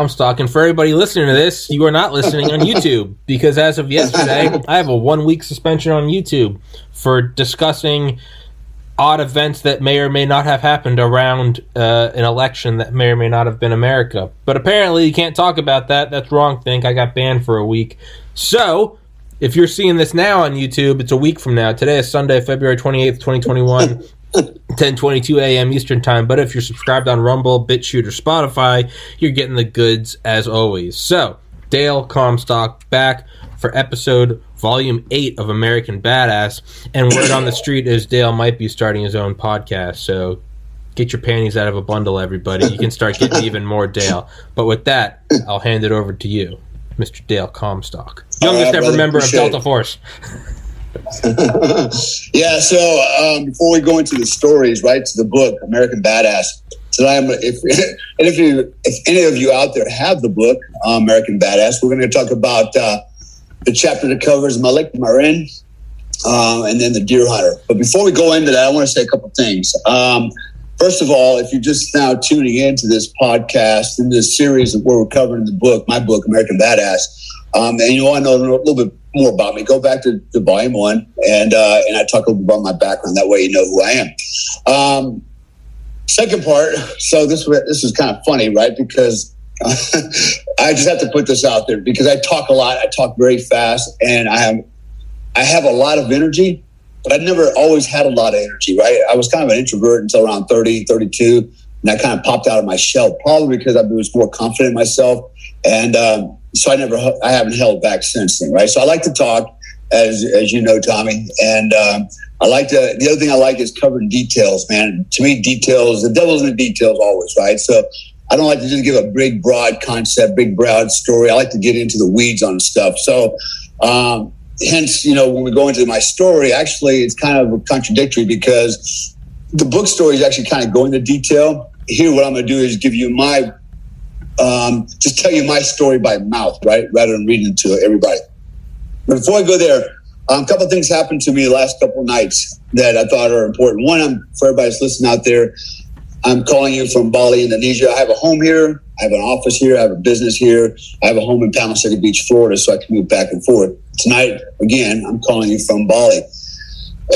I'm stalking for everybody listening to this. You are not listening on YouTube because as of yesterday, I have a one week suspension on YouTube for discussing odd events that may or may not have happened around uh, an election that may or may not have been America. But apparently, you can't talk about that. That's wrong. Think I got banned for a week. So, if you're seeing this now on YouTube, it's a week from now. Today is Sunday, February 28th, 2021. 10:22 a.m. Eastern Time. But if you're subscribed on Rumble, BitChute, or Spotify, you're getting the goods as always. So, Dale Comstock back for episode volume 8 of American Badass. And word on the street is Dale might be starting his own podcast. So, get your panties out of a bundle everybody. You can start getting even more Dale. But with that, I'll hand it over to you, Mr. Dale Comstock. Youngest right, ever member of Delta. Force. yeah. So um, before we go into the stories, right to the book, American Badass. Tonight, I'm, if and if you, if any of you out there have the book, uh, American Badass, we're going to talk about uh, the chapter that covers Malik Marin, um, and then the Deer Hunter. But before we go into that, I want to say a couple things. Um, first of all, if you're just now tuning into this podcast in this series of where we're covering the book, my book, American Badass, um, and you want to know a little bit more about me, go back to, to volume one, and uh, and I talk a little about my background. That way, you know who I am. Um, second part. So this this is kind of funny, right? Because I just have to put this out there because I talk a lot. I talk very fast, and I have I have a lot of energy, but I never always had a lot of energy, right? I was kind of an introvert until around 30, 32, and I kind of popped out of my shell, probably because I was more confident in myself. And um, so I never, I haven't held back since then, right? So I like to talk, as, as you know, Tommy. And um, I like to, the other thing I like is covering details, man. To me, details, the devil's in the details always, right? So I don't like to just give a big, broad concept, big, broad story. I like to get into the weeds on stuff. So, um, hence, you know, when we go into my story, actually, it's kind of contradictory because the book story is actually kind of going into detail. Here, what I'm going to do is give you my, um, just tell you my story by mouth, right? Rather than reading it to everybody. But before I go there, um, a couple things happened to me the last couple nights that I thought are important. One, I'm, for everybody that's listening out there, I'm calling you from Bali, Indonesia. I have a home here. I have an office here. I have a business here. I have a home in Panama City Beach, Florida, so I can move back and forth. Tonight, again, I'm calling you from Bali.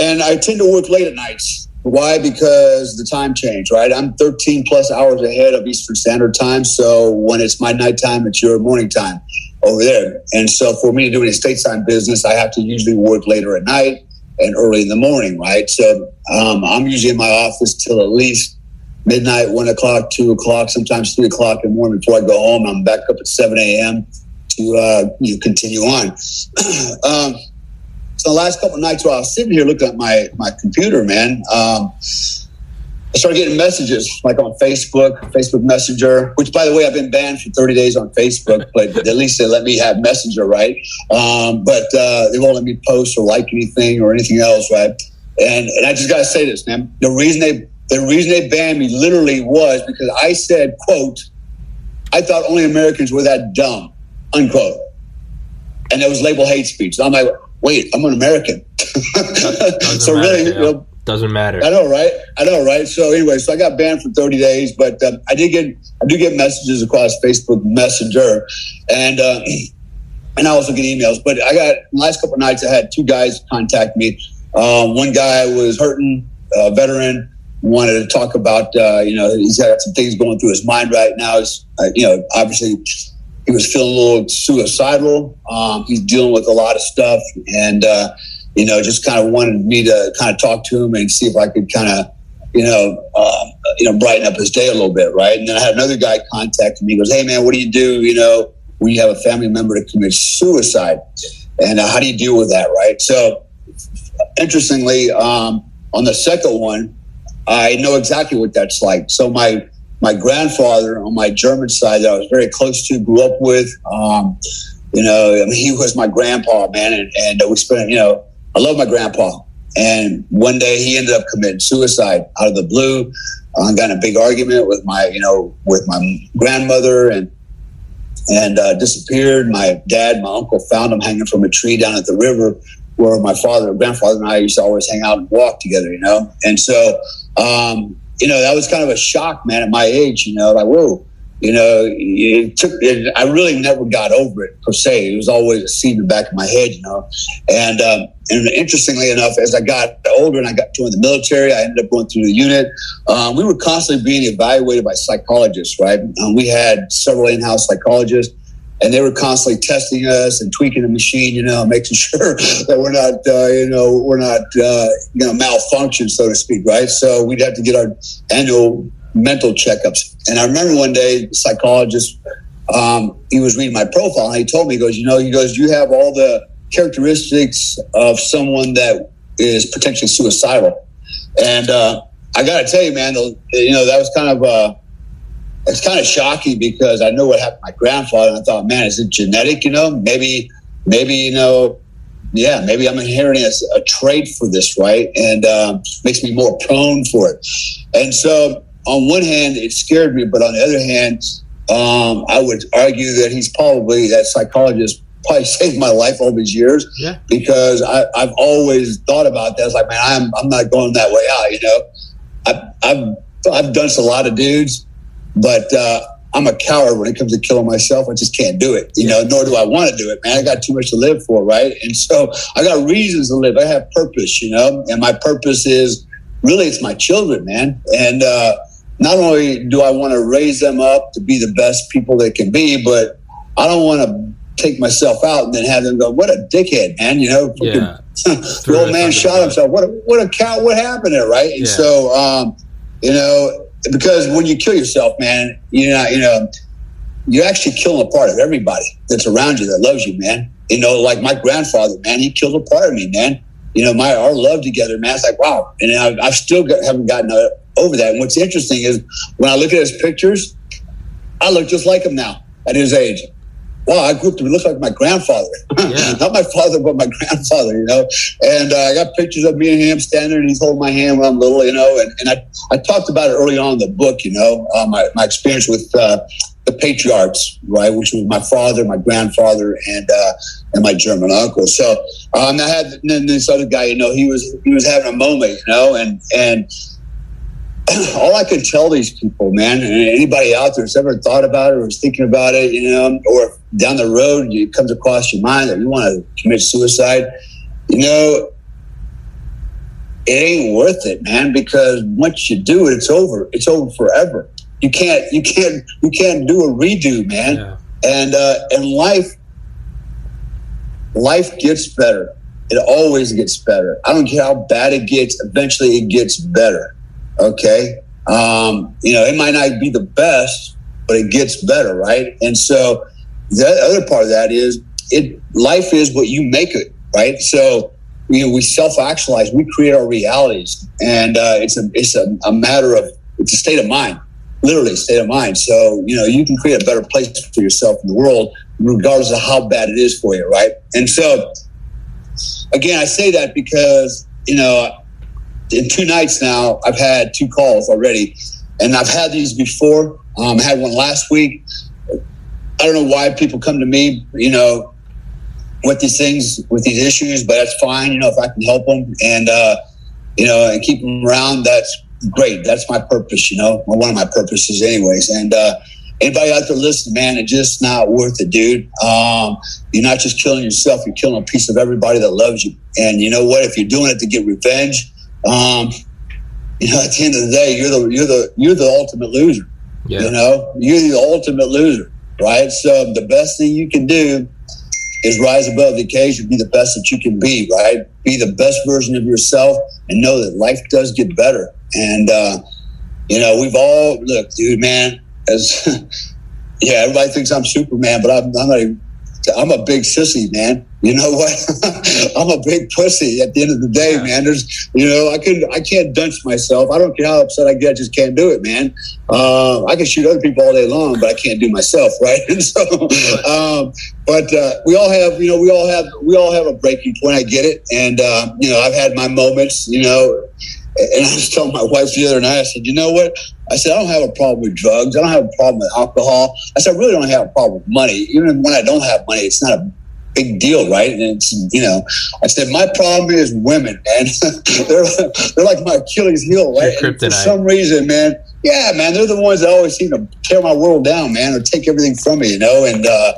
And I tend to work late at nights. Why? Because the time change, right? I'm 13 plus hours ahead of Eastern Standard Time. So when it's my nighttime, it's your morning time over there. And so for me to do any stateside business, I have to usually work later at night and early in the morning, right? So um, I'm usually in my office till at least midnight, one o'clock, two o'clock, sometimes three o'clock in the morning before I go home. I'm back up at 7 a.m. to uh, you continue on. um, so the last couple of nights while I was sitting here looking at my, my computer, man, um, I started getting messages like on Facebook, Facebook Messenger, which by the way, I've been banned for 30 days on Facebook, but at least they let me have Messenger, right? Um, but uh, they won't let me post or like anything or anything else, right? And, and I just got to say this, man. The reason they the reason they banned me literally was because I said, quote, I thought only Americans were that dumb, unquote. And it was labeled hate speech. I'm like, wait, I'm an American. So matter, really, you know, Doesn't matter. I know, right? I know, right? So anyway, so I got banned for 30 days, but um, I did get I do get messages across Facebook Messenger, and uh, and I also get emails. But I got last couple of nights, I had two guys contact me. Um, one guy was hurting, a veteran, wanted to talk about uh, you know he's got some things going through his mind right now. Is uh, you know obviously he was feeling a little suicidal. Um, he's dealing with a lot of stuff, and uh, you know, just kind of wanted me to kind of talk to him and see if I could kind of, you know, uh, you know, brighten up his day a little bit, right? And then I had another guy contact me. He goes, "Hey, man, what do you do? You know, when you have a family member that commits suicide, and uh, how do you deal with that, right?" So, interestingly, um, on the second one, I know exactly what that's like. So my my grandfather on my German side that I was very close to, grew up with, um, You know, I mean, he was my grandpa, man, and, and we spent, you know, I love my grandpa. And one day he ended up committing suicide out of the blue. I got in a big argument with my, you know, with my grandmother and and uh, disappeared. My dad, my uncle found him hanging from a tree down at the river where my father, grandfather, and I used to always hang out and walk together, you know. And so, um, you know, that was kind of a shock, man, at my age, you know, like, whoa, you know, it took, it, I really never got over it per se. It was always a seed in the back of my head, you know. And, um, and interestingly enough, as I got older and I got to joined the military, I ended up going through the unit. Um, we were constantly being evaluated by psychologists, right? Um, we had several in-house psychologists and they were constantly testing us and tweaking the machine, you know, making sure that we're not, uh, you know, we're not, uh, you know, malfunction, so to speak, right? So we'd have to get our annual mental checkups. And I remember one day, the psychologist, um, he was reading my profile and he told me, he goes, you know, he goes, you have all the characteristics of someone that is potentially suicidal. And uh, I got to tell you, man, you know, that was kind of, uh, it's kind of shocking because I know what happened to my grandfather. And I thought, man, is it genetic? You know, maybe, maybe, you know, yeah, maybe I'm inheriting a, a trait for this, right? And um, makes me more prone for it. And so, on one hand, it scared me, but on the other hand, um, I would argue that he's probably that psychologist probably saved my life all these years yeah. because I, have always thought about that. It's like, man, I'm I'm not going that way out. You know, I, I've I've done a lot of dudes but uh, I'm a coward when it comes to killing myself. I just can't do it, you know, nor do I want to do it, man. I got too much to live for, right? And so I got reasons to live. I have purpose, you know, and my purpose is really it's my children, man. And uh, not only do I want to raise them up to be the best people they can be, but I don't want to take myself out and then have them go, "What a dickhead, man!" You know, yeah. the old man shot himself. What a, what a cow! What happened there, right? And yeah. so, um, you know, because when you kill yourself, man, you know, you know, you're actually killing a part of everybody that's around you that loves you, man. You know, like my grandfather, man, he killed a part of me, man. You know, my our love together, man. It's like wow, and I've, I've still got, haven't gotten uh, over that. And what's interesting is when I look at his pictures, I look just like him now at his age wow, I grew up to look like my grandfather. Yeah. Not my father, but my grandfather, you know. And uh, I got pictures of me and him standing and he's holding my hand when I'm little, you know. And, and I, I talked about it early on in the book, you know, uh, my, my experience with uh, the patriarchs, right, which was my father, my grandfather, and uh, and my German uncle. So um, I had then this other guy, you know, he was he was having a moment, you know, and and all I could tell these people, man, and anybody out there who's ever thought about it or is thinking about it, you know, or down the road it comes across your mind that you want to commit suicide, you know, it ain't worth it, man, because once you do it, it's over. It's over forever. You can't, you can't, you can't do a redo, man. Yeah. And uh, and life, life gets better. It always gets better. I don't care how bad it gets. Eventually, it gets better Okay. Um, you know, it might not be the best, but it gets better, right? And so the other part of that is it life is what you make it, right? So you know, we self actualize, we create our realities, and uh, it's a it's a, a matter of it's a state of mind, literally state of mind. So you know, you can create a better place for yourself in the world, regardless of how bad it is for you, right? And so, again, I say that because you know in two nights now, I've had two calls already, and I've had these before. Um, I had one last week. I don't know why people come to me, you know, with these things, with these issues, but that's fine. You know, if I can help them and, uh, you know, and keep them around, that's great. That's my purpose, you know, well, one of my purposes, anyways. And, uh, anybody out there listening, man, it's just not worth it, dude. Um, you're not just killing yourself, you're killing a piece of everybody that loves you. And you know what? If you're doing it to get revenge, um, you know, at the end of the day, you're the you're the you're the ultimate loser. Yeah. You know, you're the ultimate loser, right? So the best thing you can do is rise above the occasion, be the best that you can be, right? Be the best version of yourself, and know that life does get better. And uh, you know, we've all look, dude, man. As yeah, everybody thinks I'm Superman, but I'm, I'm not. Even, I'm a big sissy, man. You know what? I'm a big pussy at the end of the day, yeah. man. There's, you know, I can I can't dunce myself. I don't care how upset I get. I just can't do it, man. Uh, I can shoot other people all day long, but I can't do myself, right? And so, um, but uh, we all have, you know, we all have we all have a breaking point. I get it, and uh, you know, I've had my moments, you know. And I was telling my wife the other night, I said, you know what? I said, I don't have a problem with drugs. I don't have a problem with alcohol. I said, I really don't have a problem with money. Even when I don't have money, it's not a big deal, right? And it's, you know, I said, my problem is women, man. they're, they're like my Achilles heel, right? for some reason, man, yeah, man, they're the ones that always seem to tear my world down, man, or take everything from me, you know? And, uh,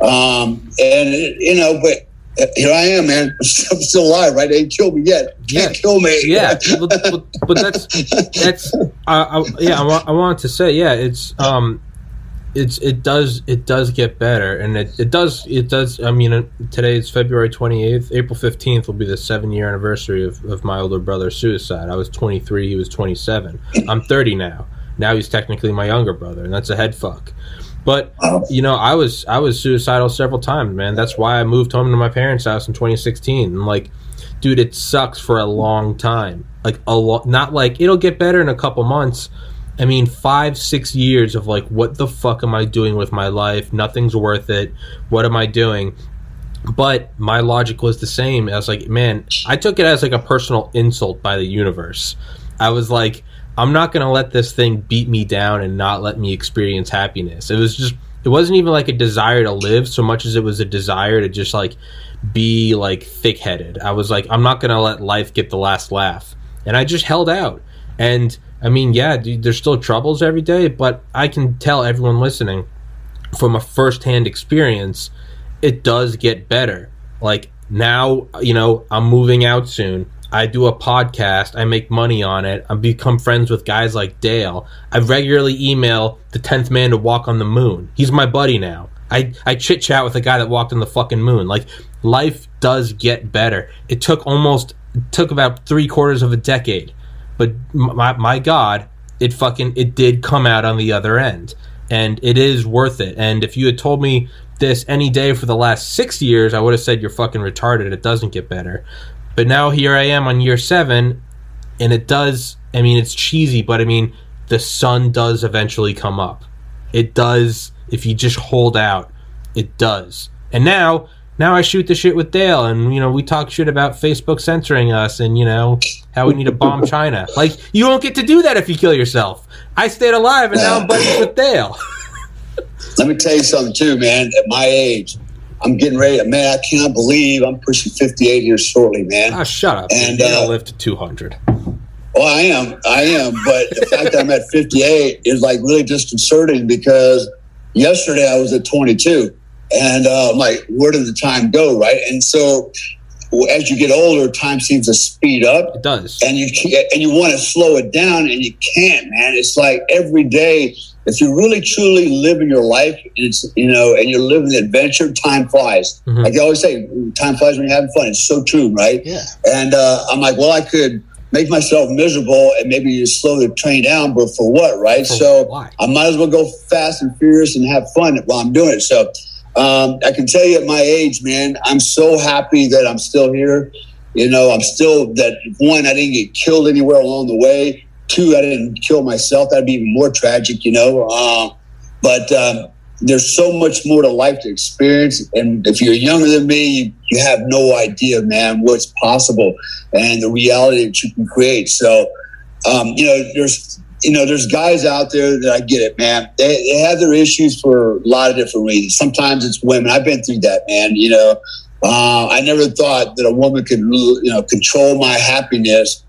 um, and, you know, but here I am, man. I'm still alive, right? They ain't killed me yet. Can't yeah. kill me. Yeah, but, but, but, that's that's uh, I, yeah. I, I wanted to say, yeah, it's um, it's it does it does get better, and it, it does it does. I mean, uh, today is February twenty eighth. April fifteenth will be the seven year anniversary of, of my older brother's suicide. I was twenty three. He was twenty seven. I'm thirty now. Now he's technically my younger brother, and that's a head fuck. But you know, I was I was suicidal several times, man. That's why I moved home to my parents' house in 2016. And like, dude, it sucks for a long time. Like a lot, not like it'll get better in a couple months. I mean, five, six years of like, what the fuck am I doing with my life? Nothing's worth it. What am I doing? But my logic was the same. I was like, man, I took it as like a personal insult by the universe. I was like, I'm not going to let this thing beat me down and not let me experience happiness. It was just, it wasn't even like a desire to live so much as it was a desire to just like be like thick headed. I was like, I'm not going to let life get the last laugh. And I just held out. And I mean, yeah, dude, there's still troubles every day, but I can tell everyone listening from a first hand experience, it does get better. Like now, you know, I'm moving out soon. I do a podcast. I make money on it. I become friends with guys like Dale. I regularly email the tenth man to walk on the moon. He's my buddy now. I, I chit chat with a guy that walked on the fucking moon. Like life does get better. It took almost it took about three quarters of a decade, but my my God, it fucking it did come out on the other end, and it is worth it. And if you had told me this any day for the last six years, I would have said you're fucking retarded. It doesn't get better. But now here I am on year seven, and it does. I mean, it's cheesy, but I mean, the sun does eventually come up. It does if you just hold out. It does. And now, now I shoot the shit with Dale, and you know we talk shit about Facebook censoring us, and you know how we need to bomb China. Like you don't get to do that if you kill yourself. I stayed alive, and now I'm buddies with Dale. Let me tell you something too, man. At my age, I'm getting ready. Man, I cannot believe I'm pushing 58 here shortly, man. Ah, shut up. And uh, I'll live to 200. Well, I am. I am. But the fact that I'm at 58 is like really disconcerting because yesterday I was at 22. And uh, I'm like, where did the time go? Right. And so as you get older, time seems to speed up. It does. And you and you want to slow it down and you can't, man. It's like every day if you really truly live in your life, it's you know, and you're living the adventure, time flies. Mm-hmm. Like I always say, time flies when you're having fun. It's so true, right? Yeah. And uh, I'm like, well, I could make myself miserable and maybe slow the train down, but for what, right? For so why? I might as well go fast and furious and have fun while I'm doing it. So um, I can tell you at my age, man, I'm so happy that I'm still here. You know, I'm still that one, I didn't get killed anywhere along the way. Two, I didn't kill myself. That'd be even more tragic, you know. Uh, but um, there's so much more to life to experience. And if you're younger than me, you, you have no idea, man, what's possible and the reality that you can create. So, um, you know, there's you know, there's guys out there that I get it, man. They, they have their issues for a lot of different reasons. Sometimes it's women. I've been through that, man. You know, uh, I never thought that a woman could, you know, control my happiness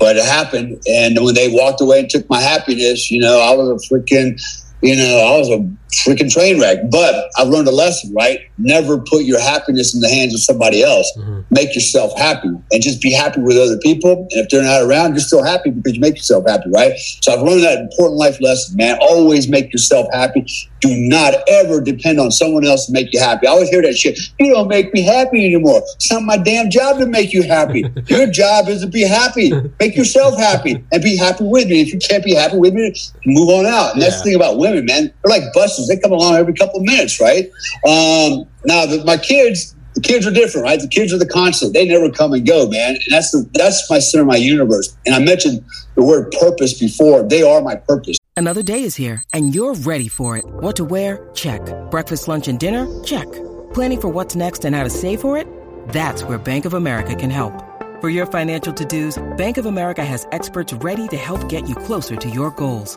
but it happened. And when they walked away and took my happiness, you know, I was a freaking, you know, I was a freaking train wreck. But I've learned a lesson, right? Never put your happiness in the hands of somebody else. Mm-hmm. Make yourself happy and just be happy with other people. And if they're not around, you're still happy because you make yourself happy, right? So I've learned that important life lesson, man. Always make yourself happy. Do not ever depend on someone else to make you happy. I always hear that shit. You don't make me happy anymore. It's not my damn job to make you happy. Your job is to be happy. Make yourself happy and be happy with me. If you can't be happy with me, move on out. And yeah. that's the thing about women, man. They're like buses They come along every couple of minutes, right? Um, now, the, my kids, the kids are different, right? The kids are the constant. They never come and go, man. And that's the that's my center of my universe. And I mentioned the word purpose before. They are my purpose. Another day is here, and you're ready for it. What to wear? Check. Breakfast, lunch, and dinner? Check. Planning for what's next and how to save for it? That's where Bank of America can help. For your financial to-dos, Bank of America has experts ready to help get you closer to your goals.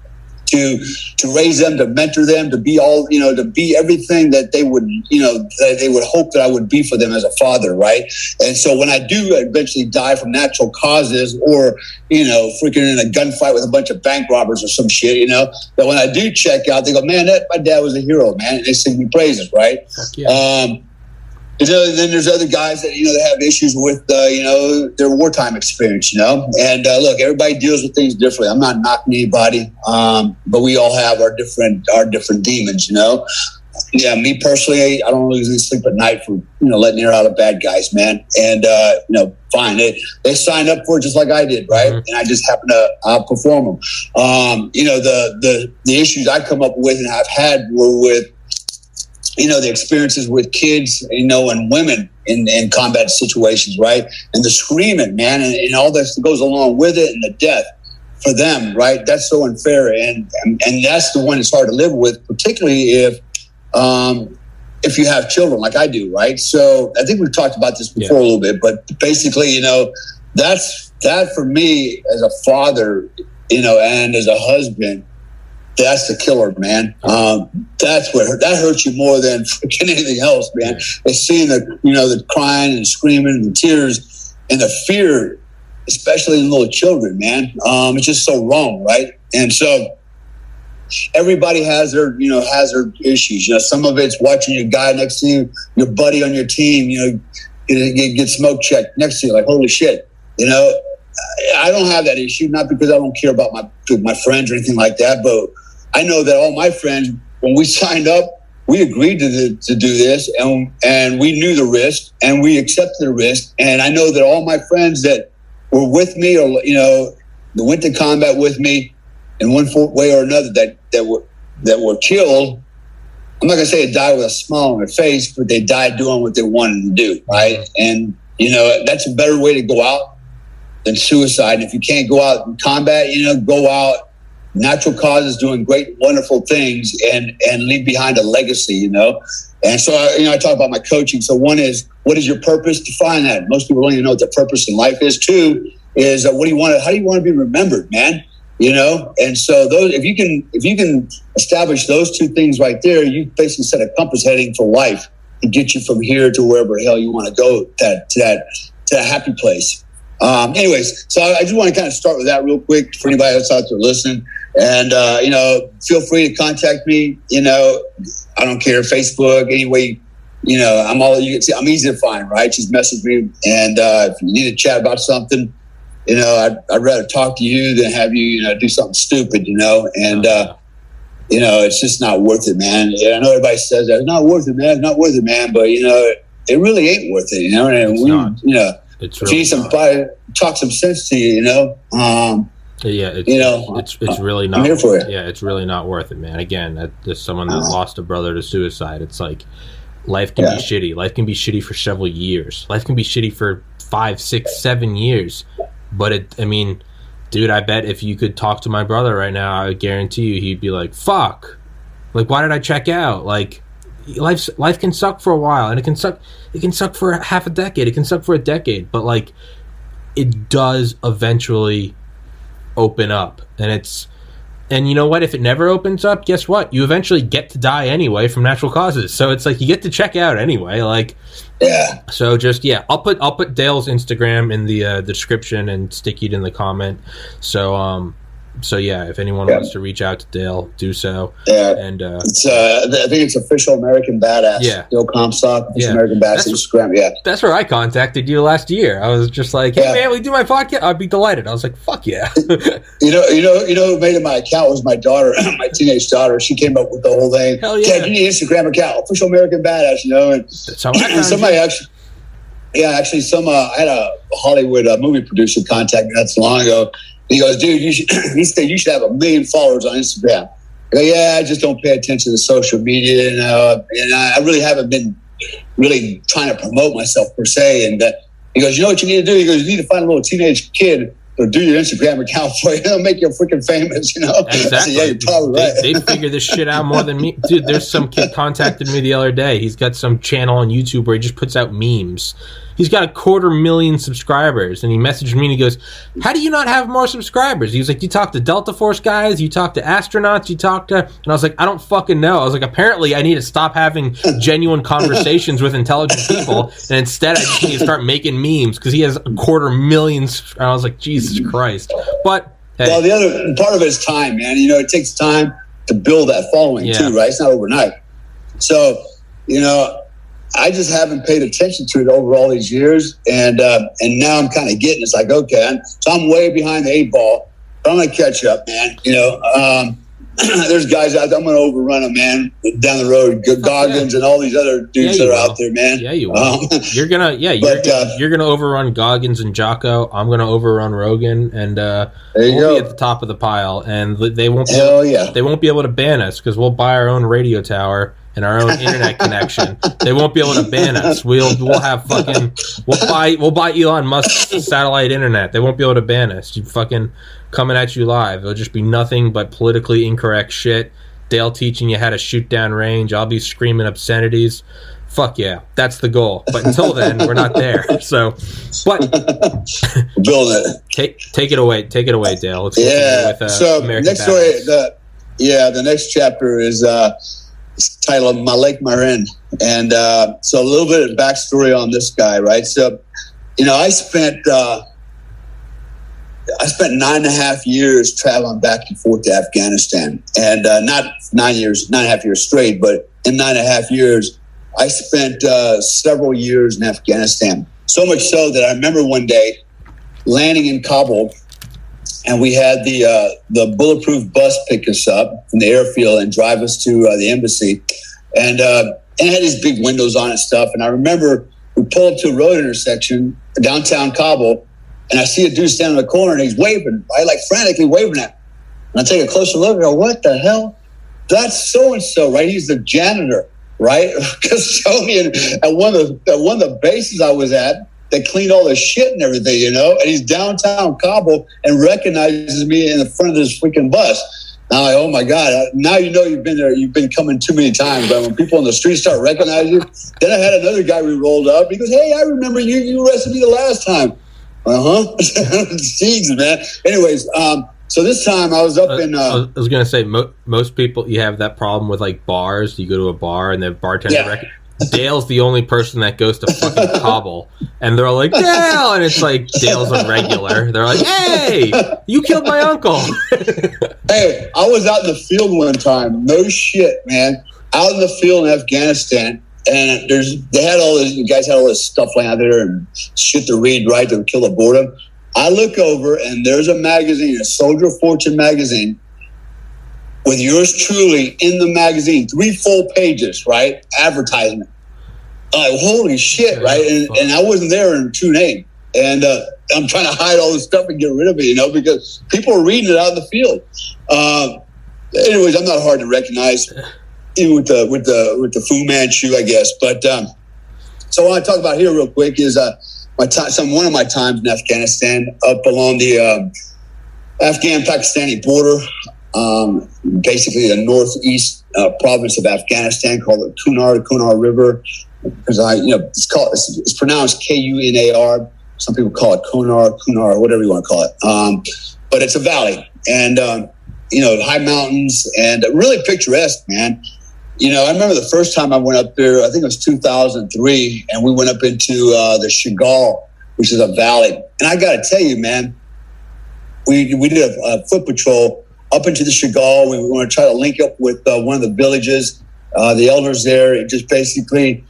to to raise them, to mentor them, to be all you know, to be everything that they would you know that they would hope that I would be for them as a father, right? And so when I do eventually die from natural causes, or you know, freaking in a gunfight with a bunch of bank robbers or some shit, you know, that when I do check out, they go, "Man, that my dad was a hero, man." And they sing me praises, right? Yeah. Um, and then there's other guys that you know that have issues with uh, you know their wartime experience, you know. And uh, look, everybody deals with things differently. I'm not knocking anybody, um, but we all have our different our different demons, you know. Yeah, me personally, I don't lose any sleep at night for you know letting air out of bad guys, man. And uh, you know, fine, they they signed up for it just like I did, right? Mhm. And I just happen to outperform them. Um, you know, the the the issues I come up with and I've had were with you know the experiences with kids you know and women in, in combat situations right? And the screaming man and, and all this that goes along with it and the death for them right? That's so unfair. And and, and that's the one that's hard to live with particularly if um if you have children like i do right? So i think we've talked about this before a little bit but basically you know that's that for me as a father you know and as a husband that's the killer, man. Um, that's what that hurts you more than freaking anything else, man. It's seeing the you know the crying and screaming and the tears and the fear, especially in little children, man. Um, it's just so wrong, right? And so everybody has their you know has their issues. You know, some of it's watching your guy next to you, your buddy on your team, you know, get, get, get smoke checked next to you, like holy shit, you know. I don't have that issue, not because I don't care about my my friends or anything like that, but I know that all my friends, when we signed up, we agreed to, the, to do this, and and we knew the risk, and we accepted the risk. And I know that all my friends that were with me, or you know, that went to combat with me, in one way or another, that that were that were killed. I'm not gonna say they died with a smile on their face, but they died doing what they wanted to do, right? And you know, that's a better way to go out than suicide. If you can't go out in combat, you know, go out natural causes doing great, wonderful things and, and leave behind a legacy, you know? And so, I, you know, I talk about my coaching. So one is, what is your purpose? Define that. Most people don't even know what their purpose in life is. Two is, uh, what do you want to, how do you want to be remembered, man? You know? And so those, if you can, if you can establish those two things right there, you basically set a compass heading for life to get you from here to wherever hell you want to go that, to that, to that happy place. Um, anyways, so I just want to kind of start with that real quick for anybody else out there listening. And, uh, you know, feel free to contact me. You know, I don't care, Facebook, any way, you know, I'm all, you can see, I'm easy to find, right? Just message me. And uh, if you need to chat about something, you know, I'd, I'd rather talk to you than have you, you know, do something stupid, you know? And, uh, you know, it's just not worth it, man. I know everybody says that. It's not worth it, man. It's not worth it, man. But, you know, it really ain't worth it, you know? And It's we, not. you know, It's really somebody talk some sense to you, you know. Um, Yeah, it's, You know, it's it's really I'm not. here for you. Yeah, it's really not worth it, man. Again, as someone that Uh-huh. lost a brother to suicide, it's like life can Yeah. be shitty. Life can be shitty for several years. Life can be shitty for five, six, seven years. But it, I mean, dude, I bet if you could talk to my brother right now, I would guarantee you he'd be like, "Fuck, like why did I check out?" Like life's life can suck for a while, and it can suck. It can suck for half a decade. It can suck for a decade, but like it does eventually open up. And it's and you know what? If it never opens up guess what? You eventually get to die anyway from natural causes. So it's like you get to check out anyway like yeah, so just yeah i'll put i'll put dale's instagram in the uh, the description and stick it in the comment. So um so yeah, if anyone Yeah. wants to reach out to Dale, do so. Yeah. And uh, It's, uh, I think it's official American Badass. Yeah. Bill Comstock, official Yeah. American Badass That's- Instagram. Yeah. that's where I contacted you last year. I was just like, "Hey Yeah. man, we do my podcast." I'd be delighted. I was like, "Fuck yeah!" You know, you know, you know who made it my account was my daughter, my teenage daughter. She came up with the whole thing. Hell yeah. Dad, you need Instagram account, official American Badass, you know, and somebody you. actually yeah actually some uh, i had a hollywood uh, movie producer contact me not so long ago he goes dude you should he said you should have a million followers on instagram I go, yeah i just don't pay attention to social media and, uh, and I, I really haven't been really trying to promote myself per se and uh, he goes you know what you need to do he goes you need to find a little teenage kid to do your instagram account for you it'll make you freaking famous you know I said, Exactly. yeah probably right They, they figure this shit out more than me. Dude, there's some kid contacted me the other day. He's got some channel on YouTube where he just puts out memes. He's got a quarter million subscribers, and he messaged me and he goes, "How do you not have more subscribers?" He was like, "You talk to Delta Force guys, you talk to astronauts, you talk to," and I was like, "I don't fucking know." I was like, "Apparently, I need to stop having genuine conversations with intelligent people, and instead, I just need to start making memes because he has a quarter million." And I was like, "Jesus Christ!" But hey, Well, the other part of it is time, man. You know, it takes time to build that following Yeah. too, right? It's not overnight. So, you know, I just haven't paid attention to it over all these years, and uh, and now I'm kind of getting. It's like okay, I'm, so I'm way behind the eight ball. But I'm gonna catch up, man. You know, um, there's guys out there. I'm gonna overrun them, man. Down the road, Goggins and all these other dudes Yeah, that are will. out there, man. Yeah, you. Um, You're gonna, yeah, you're, But, gonna, uh, you're gonna overrun Goggins and Jocko. I'm gonna overrun Rogan, and uh, we'll be at the top of the pile. And they won't, be yeah. they won't be able to ban us because we'll buy our own radio tower and our own internet connection. They won't be able to ban us. We'll we'll have fucking we'll buy we'll buy Elon Musk's satellite internet. They won't be able to ban us. You fucking coming at you live. It'll just be nothing but politically incorrect shit. Dale teaching you how to shoot down range. I'll be screaming obscenities. Fuck yeah, that's the goal. But until then, we're not there. So, but build it. take take it away. Take it away, Dale. Let's Yeah. with uh, so American next story, the yeah, the next chapter is uh, it's titled "Malik Marin," and uh, so a little bit of backstory on this guy, right? So, you know, I spent uh, I spent nine and a half years traveling back and forth to Afghanistan, and uh, not nine years, nine and a half years straight, but in nine and a half years, I spent uh, several years in Afghanistan. So much so that I remember one day landing in Kabul and we had the uh, the bulletproof bus pick us up from the airfield and drive us to uh, the embassy, and uh, had these big windows on and stuff. And I remember we pull up to a road intersection downtown Kabul, and I see a dude standing in the corner and he's waving, right, like frantically waving at. Me. And I take a closer look and go, "What the hell? That's so and so, right? He's the janitor, right? Custodian at one of the at one of the bases I was at." They cleaned all the shit and everything, you know. And he's downtown Kabul and recognizes me in the front of this freaking bus. Now, like, oh my god! Now you know you've been there. You've been coming too many times. But when people on the street start recognizing you, then I had another guy we rolled up. He goes, "Hey, I remember you. You arrested me the last time." Uh huh. Jeez, man. Anyways, um, so this time I was up in. I Uh, was, I was gonna say mo- most people you have that problem with like bars. You go to a bar and the bartender. Yeah. Rec- Dale's the only person that goes to fucking Kabul, and they're all like Dale, and it's like Dale's a regular. They're like, "Hey, you killed my uncle." Hey, I was out in the field one time. No shit, man. Out in the field in Afghanistan, and there's they had all this. Guys had all this stuff laying out there and shit to read, right, to kill the boredom. I look over and there's a magazine, a Soldier Fortune magazine, with yours truly in the magazine, three full pages, right? Advertisement. Like, holy shit, right? And, and I wasn't there in true name. And uh, I'm trying to hide all this stuff and get rid of it, you know, because people are reading it out in the field. Um, anyways, I'm not hard to recognize, even with the with the with the Fu Manchu, I guess. But um, so what I talk about here real quick is uh, my time, some one of my times in Afghanistan, up along the um, Afghan-Pakistani border, um, basically the northeast uh, province of Afghanistan, called the Kunar, Kunar River, because I, you know, it's called it's, it's pronounced K U N A R. Some people call it Kunar, Kunar, whatever you want to call it. Um, but it's a valley, and um, you know, high mountains, and really picturesque, man. You know, I remember the first time I went up there. I think it was 2003, and we went up into uh, the Chagall, which is a valley. And I got to tell you, man, we we did a, a, foot patrol up into the Chagall. We were going to try to link up with uh, one of the villages, uh, the elders there, and just basically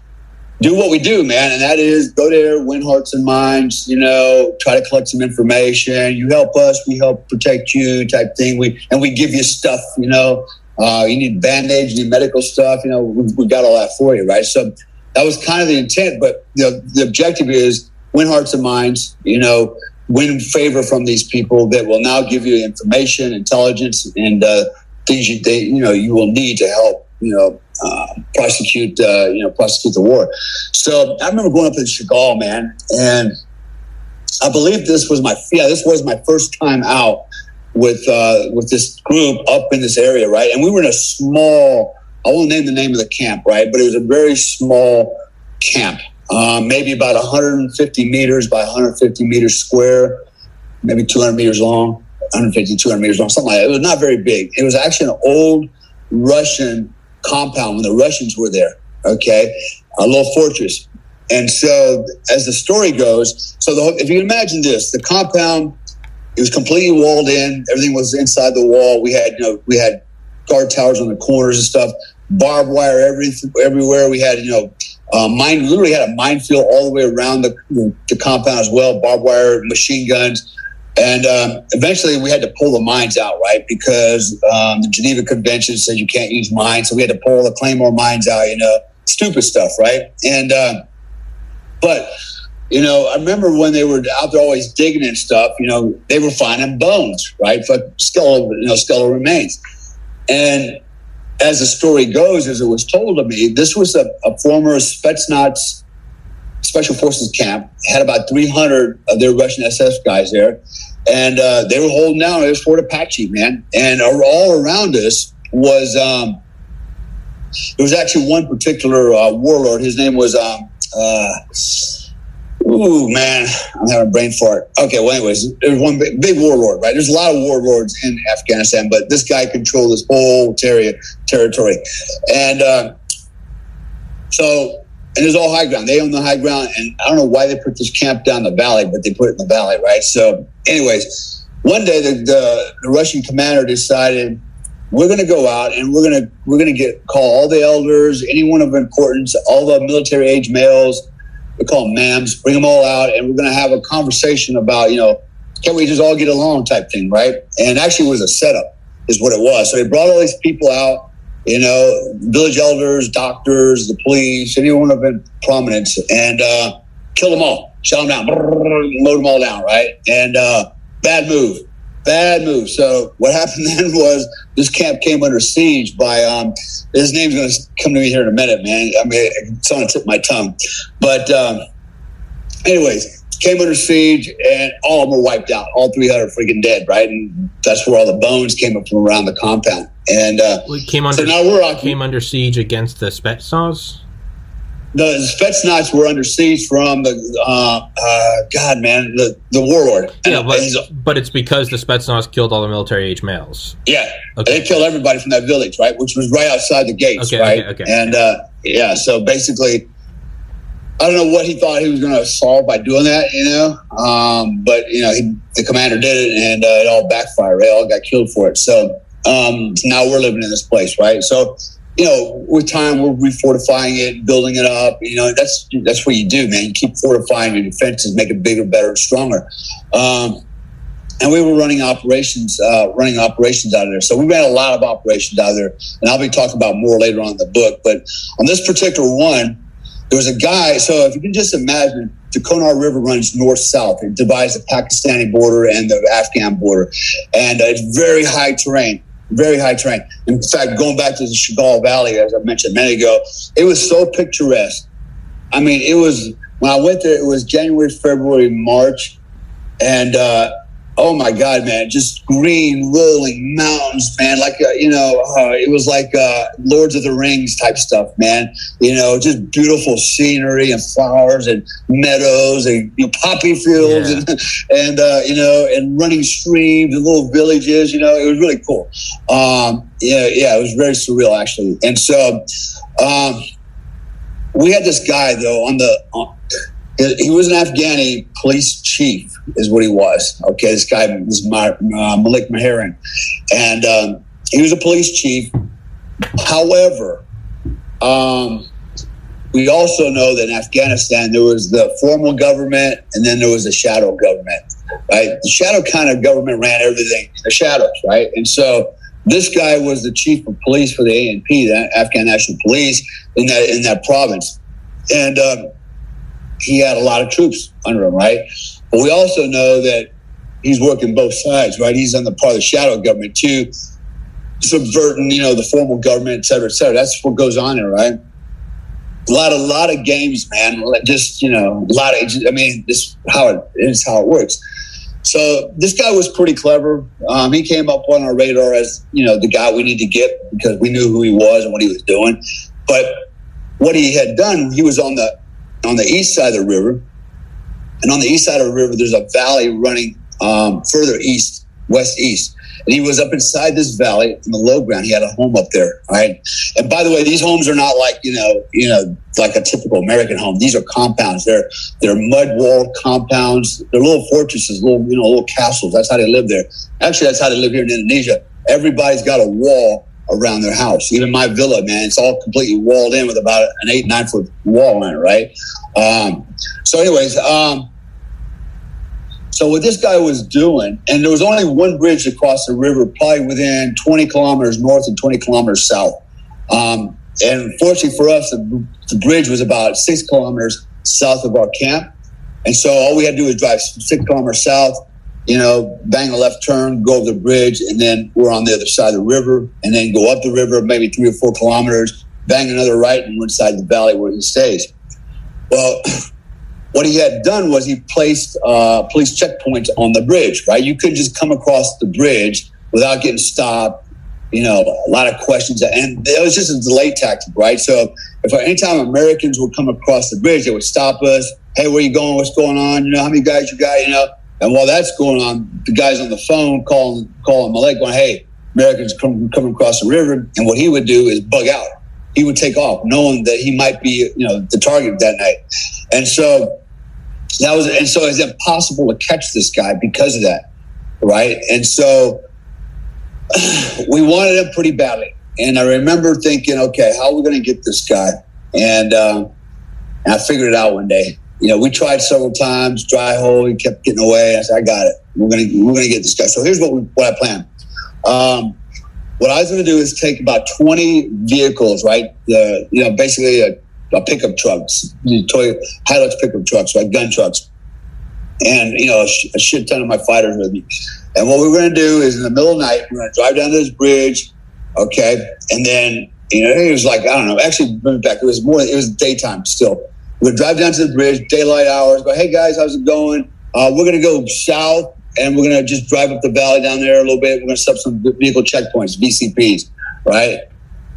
do what we do, man, and that is go there, win hearts and minds. You know, try to collect some information. You help us, we help protect you, type thing. We and we give you stuff. You know, uh, you need band aids, you need medical stuff. You know, we, we got all that for you, right? So that was kind of the intent, but the the objective is win hearts and minds. You know, win favor from these people that will now give you information, intelligence, and uh, things you they, you know you will need to help you know uh, prosecute uh, you know prosecute the war. So I remember going up in Chagall, man, and I believe this was my yeah this was my first time out with uh, with this group up in this area, right? And we were in a small I won't name the name of the camp, right? But it was a very small camp, um, maybe about 150 meters by 150 meters square, maybe 200 meters long, 150 200 meters long, something like that. It was not very big. It was actually an old Russian compound when the Russians were there. Okay, a little fortress. And so, as the story goes, so the, if you imagine this, the compound it was completely walled in. Everything was inside the wall. We had you know we had guard towers on the corners and stuff, barbed wire everything everywhere. We had you know uh, mine literally had a minefield all the way around the, the compound as well, barbed wire, machine guns. And um, eventually we had to pull the mines out, right? Because um, the Geneva Convention said you can't use mines. So we had to pull the Claymore mines out, you know, stupid stuff, right? And, uh, but, you know, I remember when they were out there always digging and stuff, you know, they were finding bones, right? Skeletal, you know, skeletal remains. And as the story goes, as it was told to me, this was a, a former Spetsnaz special forces camp, had about 300 of their Russian SS guys there. And uh, they were holding down. It was Fort Apache, man. And all around us was, um, there was actually one particular uh, warlord. His name was, um, uh, ooh, man, I'm having a brain fart. Okay, well, anyways, there's one big, big, warlord, right? There's a lot of warlords in Afghanistan, but this guy controlled this whole ter- territory. And uh, so and it's all high ground. They own the high ground, and I don't know why they put this camp down the valley, but they put it in the valley, right? So, anyways, one day the, the, the Russian commander decided we're going to go out and we're going to we're going to get call all the elders, anyone of importance, all the military age males. We call them MAMs. Bring them all out, and we're going to have a conversation about you know can we just all get along type thing, right? And actually, it was a setup, is what it was. So they brought all these people out you know, village elders, doctors, the police, anyone of prominence, and uh, kill them all, shut them down, load them all down, right? And uh, bad move, bad move. So what happened then was this camp came under siege by um, his name's going to come to me here in a minute, man. I mean, it's on the tip of my tongue, but um, anyways came under siege, and all of them were wiped out. All 300 freaking dead, right? And that's where all the bones came up from around the compound. And uh, well, came under, so now we're came under siege against the Spetsnaz. The Spetsnaz were under siege from the uh, uh, God, man, the the warlord. Yeah, but, but it's because the Spetsnaz killed all the military age males. Yeah, okay. they killed everybody from that village, right? Which was right outside the gates, okay, right? Okay, okay. And uh, yeah, so basically, I don't know what he thought he was going to solve by doing that, you know. Um, but you know, he, the commander did it, and uh, it all backfired. They all got killed for it. So um, now we're living in this place, right? So you know, with time we're refortifying it, building it up. You know, that's that's what you do, man. You keep fortifying your defenses, make it bigger, better, stronger. Um, and we were running operations, uh, running operations out of there. So we ran a lot of operations out of there, and I'll be talking about more later on in the book. But on this particular one, there was a guy. So if you can just imagine, the Kunar River runs north south. It divides the Pakistani border and the Afghan border, and uh, it's very high terrain. Very high terrain. In fact, going back to the Chagall Valley, as I mentioned a minute ago, it was so picturesque. I mean, it was when I went there. It was January, February, March, and uh, oh my god man just green rolling mountains man like uh, you know uh, it was like uh, lords of the rings type stuff man. You know just beautiful scenery and flowers and meadows and you know, poppy fields yeah. and, and uh, you know and running streams and little villages you know it was really cool. Um, yeah yeah it was very surreal actually. And so um, we had this guy though on the he was an Afghani police chief, is what he was. Okay, this guy was uh, Malik Maharan, and um, he was a police chief. However, um, we also know that in Afghanistan there was the formal government, and then there was the shadow government. Right, the shadow kind of government ran everything in the shadows, right, and so. This guy was the chief of police for the ANP, the Afghan National Police, in that in that province, and um, he had a lot of troops under him, right? But we also know that he's working both sides, right? He's on the part of the shadow government too, subverting, you know, the formal government, et cetera, et cetera. That's what goes on there, right? A lot, a lot of games, man. Just you know, a lot of. I mean, this how it is how it works. So this guy was pretty clever. Um, he came up on our radar as you know the guy we need to get because we knew who he was and what he was doing. But what he had done, he was on the on the east side of the river. And on the east side of the river, there's a valley running um, further east, west east. And he was up inside this valley in the low ground. He had a home up there, right? And by the way, these homes are not like you know, you know, like a typical American home. These are compounds. They're they're mud wall compounds. They're little fortresses, little you know, little castles. That's how they live there. Actually, that's how they live here in Indonesia. Everybody's got a wall around their house. Even my villa, man, it's all completely walled in with about an eight, nine foot wall in it, right? Um, so, anyways, um, so what this guy was doing, and there was only one bridge across the river, probably within 20 kilometers north and 20 kilometers south. Um, and fortunately for us, the, the bridge was about six kilometers south of our camp. And so all we had to do was drive six kilometers south, you know, bang a left turn, go over the bridge, and then we're on the other side of the river, and then go up the river maybe three or four kilometers, bang another right, and we're inside the valley where he stays. Well, what he had done was he placed uh, police checkpoints on the bridge, right? You couldn't just come across the bridge without getting stopped. You know, a lot of questions, and it was just a delay tactic, right? So, if anytime Americans would come across the bridge, they would stop us. Hey, where you going? What's going on? You know, how many guys you got? You know, and while that's going on, the guys on the phone calling calling Malik going, "Hey, Americans come coming across the river," and what he would do is bug out. He would take off, knowing that he might be, you know, the target that night. And so that was, and so it's impossible to catch this guy because of that, right? And so we wanted him pretty badly. And I remember thinking, okay, how are we going to get this guy? And, um, and I figured it out one day you know, we tried several times, dry hole. He kept getting away. I said, I got it. We're gonna we're gonna get this guy. So here's what we, what I plan. Um, what I was to do is take about 20 vehicles, right? The you know basically a, a pickup trucks, Toyota Hilux pickup trucks, right? Gun trucks, and you know a, sh- a shit ton of my fighters with me. And what we we're to do is in the middle of the night, we're to drive down to this bridge, okay, and then you know it was like I don't know. Actually, back, it was more. It was daytime still we drive down to the bridge, daylight hours. Go, hey guys, how's it going? Uh, we're going to go south and we're going to just drive up the valley down there a little bit. We're going to set some vehicle checkpoints, VCPs, right?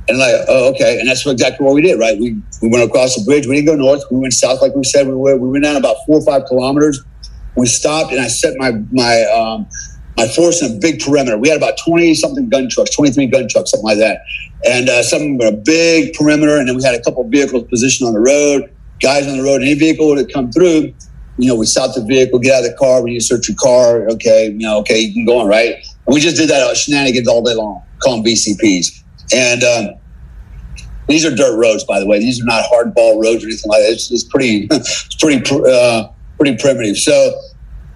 And like, oh, okay. And that's exactly what we did, right? We, we went across the bridge. We didn't go north. We went south, like we said we were. We went down about four or five kilometers. We stopped and I set my, my, um, my force in a big perimeter. We had about 20 something gun trucks, 23 gun trucks, something like that. And uh, a big perimeter. And then we had a couple vehicles positioned on the road guys on the road, any vehicle would have come through, you know, we stop the vehicle, get out of the car, we need to search your car. Okay, you know, okay, you can go on, right? And we just did that uh, shenanigans all day long, call them VCPs. And um, these are dirt roads, by the way. These are not hardball roads or anything like that. It's, it's pretty, it's pretty, uh, pretty primitive. So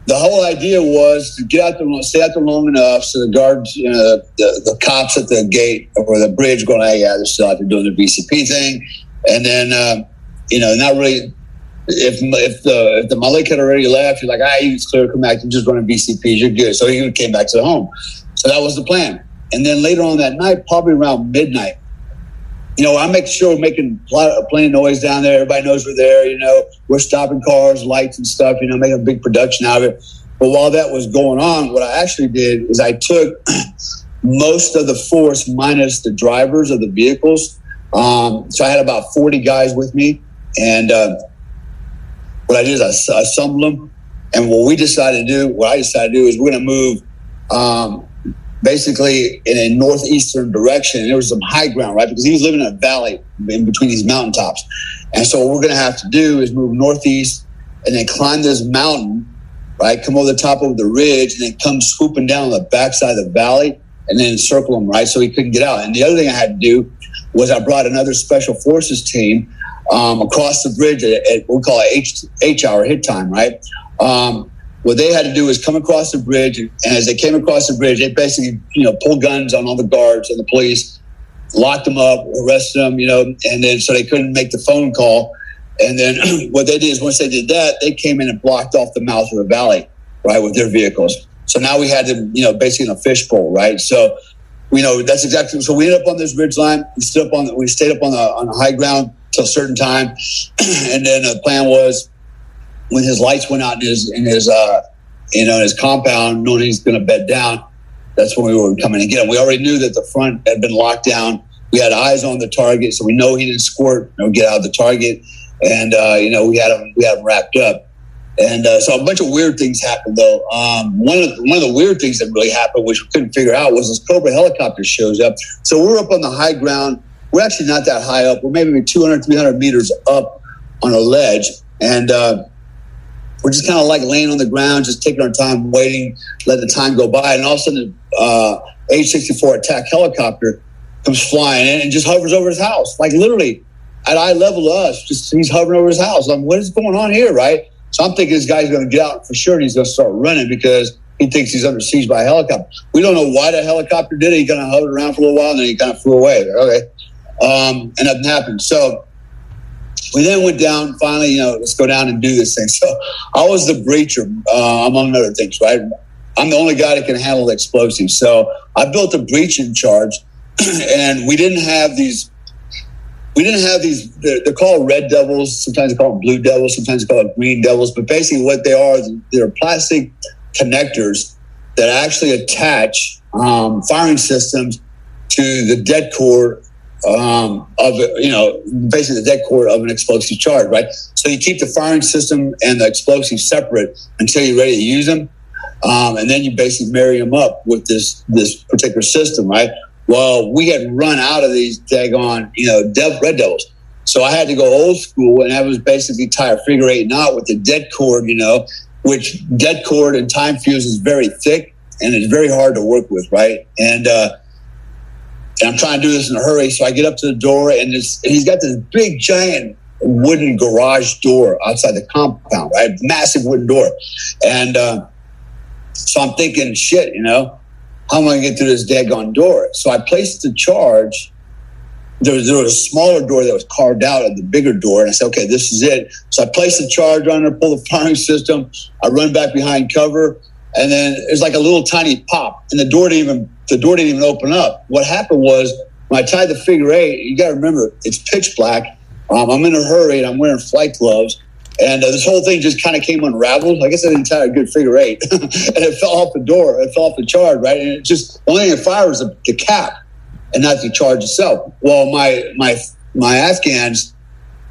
the whole idea was to get out there, stay out there long enough so the guards, you know, the, the cops at the gate or the bridge going, hey, yeah, they're still out there doing the VCP thing. And then, uh, you know, not really. If if the if the Malik had already left, you're like, ah, he's clear, come back, and just running VCPs, you're good. So he came back to the home. So that was the plan. And then later on that night, probably around midnight, you know, I make sure we're making plenty of noise down there. Everybody knows we're there. You know, we're stopping cars, lights, and stuff. You know, making a big production out of it. But while that was going on, what I actually did is I took most of the force minus the drivers of the vehicles. Um, so I had about 40 guys with me. And uh, what I did is I, summoned them. And what we decided to do, what I decided to do is we're going to move um, basically in a northeastern direction. And there was some high ground, right? Because he was living in a valley in between these mountaintops. And so what we're going to have to do is move northeast and then climb this mountain, right? Come over the top of the ridge and then come swooping down the backside of the valley and then circle him, right? So he couldn't get out. And the other thing I had to do was I brought another special forces team um, across the bridge at, at we call it H, H hour hit time, right? Um, what they had to do was come across the bridge, and as they came across the bridge, they basically, you know, pulled guns on all the guards and the police, locked them up, arrested them, you know, and then so they couldn't make the phone call. And then what they did is once they did that, they came in and blocked off the mouth of the valley, right, with their vehicles. So now we had to, you know, basically in a fishbowl, right? So, you know, that's exactly. So we ended up on this ridge line. We stood up on, we stayed up on the on the high ground till a certain time, and then the plan was when his lights went out in his in his uh, you know in his compound, knowing he's going to bed down. That's when we were coming to get him. We already knew that the front had been locked down. We had eyes on the target, so we know he didn't squirt or get out of the target. And uh, you know, we had him we had him wrapped up. And uh, so a bunch of weird things happened, though. Um, one of one of the weird things that really happened, which we couldn't figure out, was this Cobra helicopter shows up. So we're up on the high ground. We're actually not that high up. We're maybe 200, 300 meters up on a ledge, and uh, we're just kind of like laying on the ground, just taking our time, waiting, let the time go by. And all of a sudden, uh, H-64 attack helicopter comes flying in and just hovers over his house, like literally at eye level to us. Just he's hovering over his house. I'm, what is going on here, right? So I'm thinking this guy's going to get out for sure, and he's going to start running because he thinks he's under siege by a helicopter. We don't know why the helicopter did it. He kind of hovered around for a little while, and then he kind of flew away. Okay, um, and nothing happened. So we then went down. Finally, you know, let's go down and do this thing. So I was the breacher, uh, among other things. Right, I'm the only guy that can handle the explosives. So I built a breaching charge, and we didn't have these we didn't have these. They're, they're, called red devils. Sometimes they call them blue devils. Sometimes they call them green devils. But basically, what they are, they're plastic connectors that actually attach um, firing systems to the det cord um, of you know basically the det cord of an explosive charge, right? So you keep the firing system and the explosive separate until you're ready to use them, um, and then you basically marry them up with this this particular system, right? Well, we had run out of these daggone, you know, dev, red devils. So I had to go old school, and I was basically tie a figure eight knot with the det cord, you know, which det cord and time fuse is very thick and it's very hard to work with, right? And, uh, and I'm trying to do this in a hurry, so I get up to the door, and, and he's got this big, giant wooden garage door outside the compound, right? Massive wooden door, and uh, so I'm thinking, shit, you know, how am I going to get through this daggone door? So I placed the charge. There was, there was a smaller door that was carved out of the bigger door. And I said, okay, this is it. So I placed the charge on there, pull the firing system. I run back behind cover. And then it's like a little tiny pop. And the door didn't even, the door didn't even open up. What happened was when I tied the figure eight, you got to remember, it's pitch black. Um, I'm in a hurry and I'm wearing flight gloves. And uh, this whole thing just kind of came unraveled. I guess I didn't tie a good figure eight, and it fell off the door. It fell off the charge, right? And it just the only thing that fired was the, the cap, and not the charge itself. Well, my my my Afghans,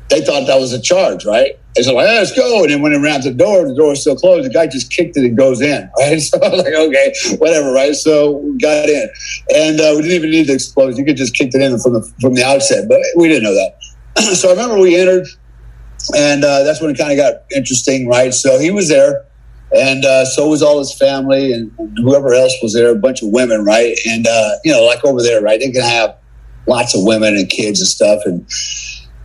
they thought that was a charge, right? They said, like, let's go. And then when it ran the door, the door was still closed. The guy just kicked it and goes in, right? So I was like, okay, whatever, right? So we got in. And uh, we didn't even need the explosion. You could just kick it in from the, from the outset, but we didn't know that. so I remember we entered and uh, that's when it kind of got interesting, right? So he was there, and uh, so was all his family and whoever else was there, a bunch of women, right? And uh, you know, like over there, right? They can have lots of women and kids and stuff, and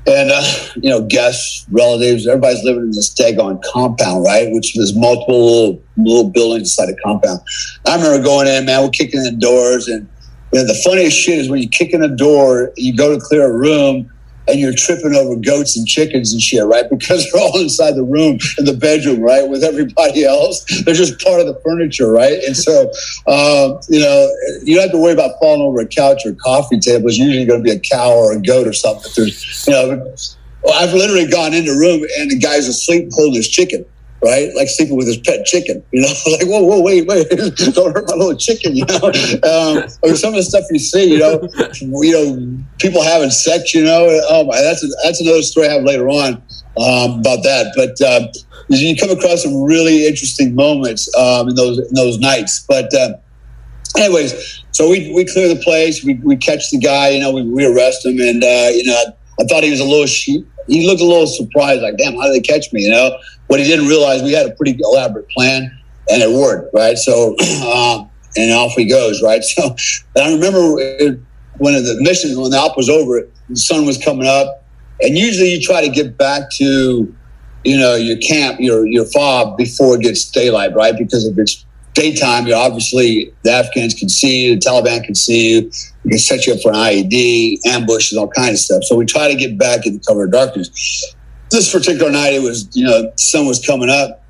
and uh, you know, guests, relatives, everybody's living in this daggone compound, right? Which was multiple little, little buildings inside a compound. I remember going in, man, we're kicking in doors, and you know, the funniest shit is when you kick in a door, you go to clear a room and you're tripping over goats and chickens and shit, right? Because they're all inside the room in the bedroom, right? With everybody else. They're just part of the furniture, right? And so, um, you know, you don't have to worry about falling over a couch or a coffee table. It's usually going to be a cow or a goat or something. There's, you know, I've literally gone in the room and the guy's asleep holding his chicken right? Like sleeping with his pet chicken, you know, like, whoa, whoa, wait, wait, don't hurt my little chicken, you know? Um, or some of the stuff you see, you know, you know, people having sex, you know, oh my, that's, a, that's another story I have later on um, about that. But uh, you come across some really interesting moments um, in those, in those nights. But uh, anyways, so we, we clear the place, we, we catch the guy, you know, we, we arrest him. And, uh, you know, I, I thought he was a little sheep. He looked a little surprised, like, damn, how did they catch me, you know? What he didn't realize, we had a pretty elaborate plan, and it worked, right? So, um, and off he goes, right? So, I remember it, when the mission, when the op was over, the sun was coming up, and usually you try to get back to, you know, your camp, your your fob before it gets daylight, right? Because if it's daytime, you obviously the Afghans can see you, the Taliban can see you, we can set you up for an IED, ambushes, all kinds of stuff. So we try to get back in the cover of darkness. This particular night, it was you know sun was coming up,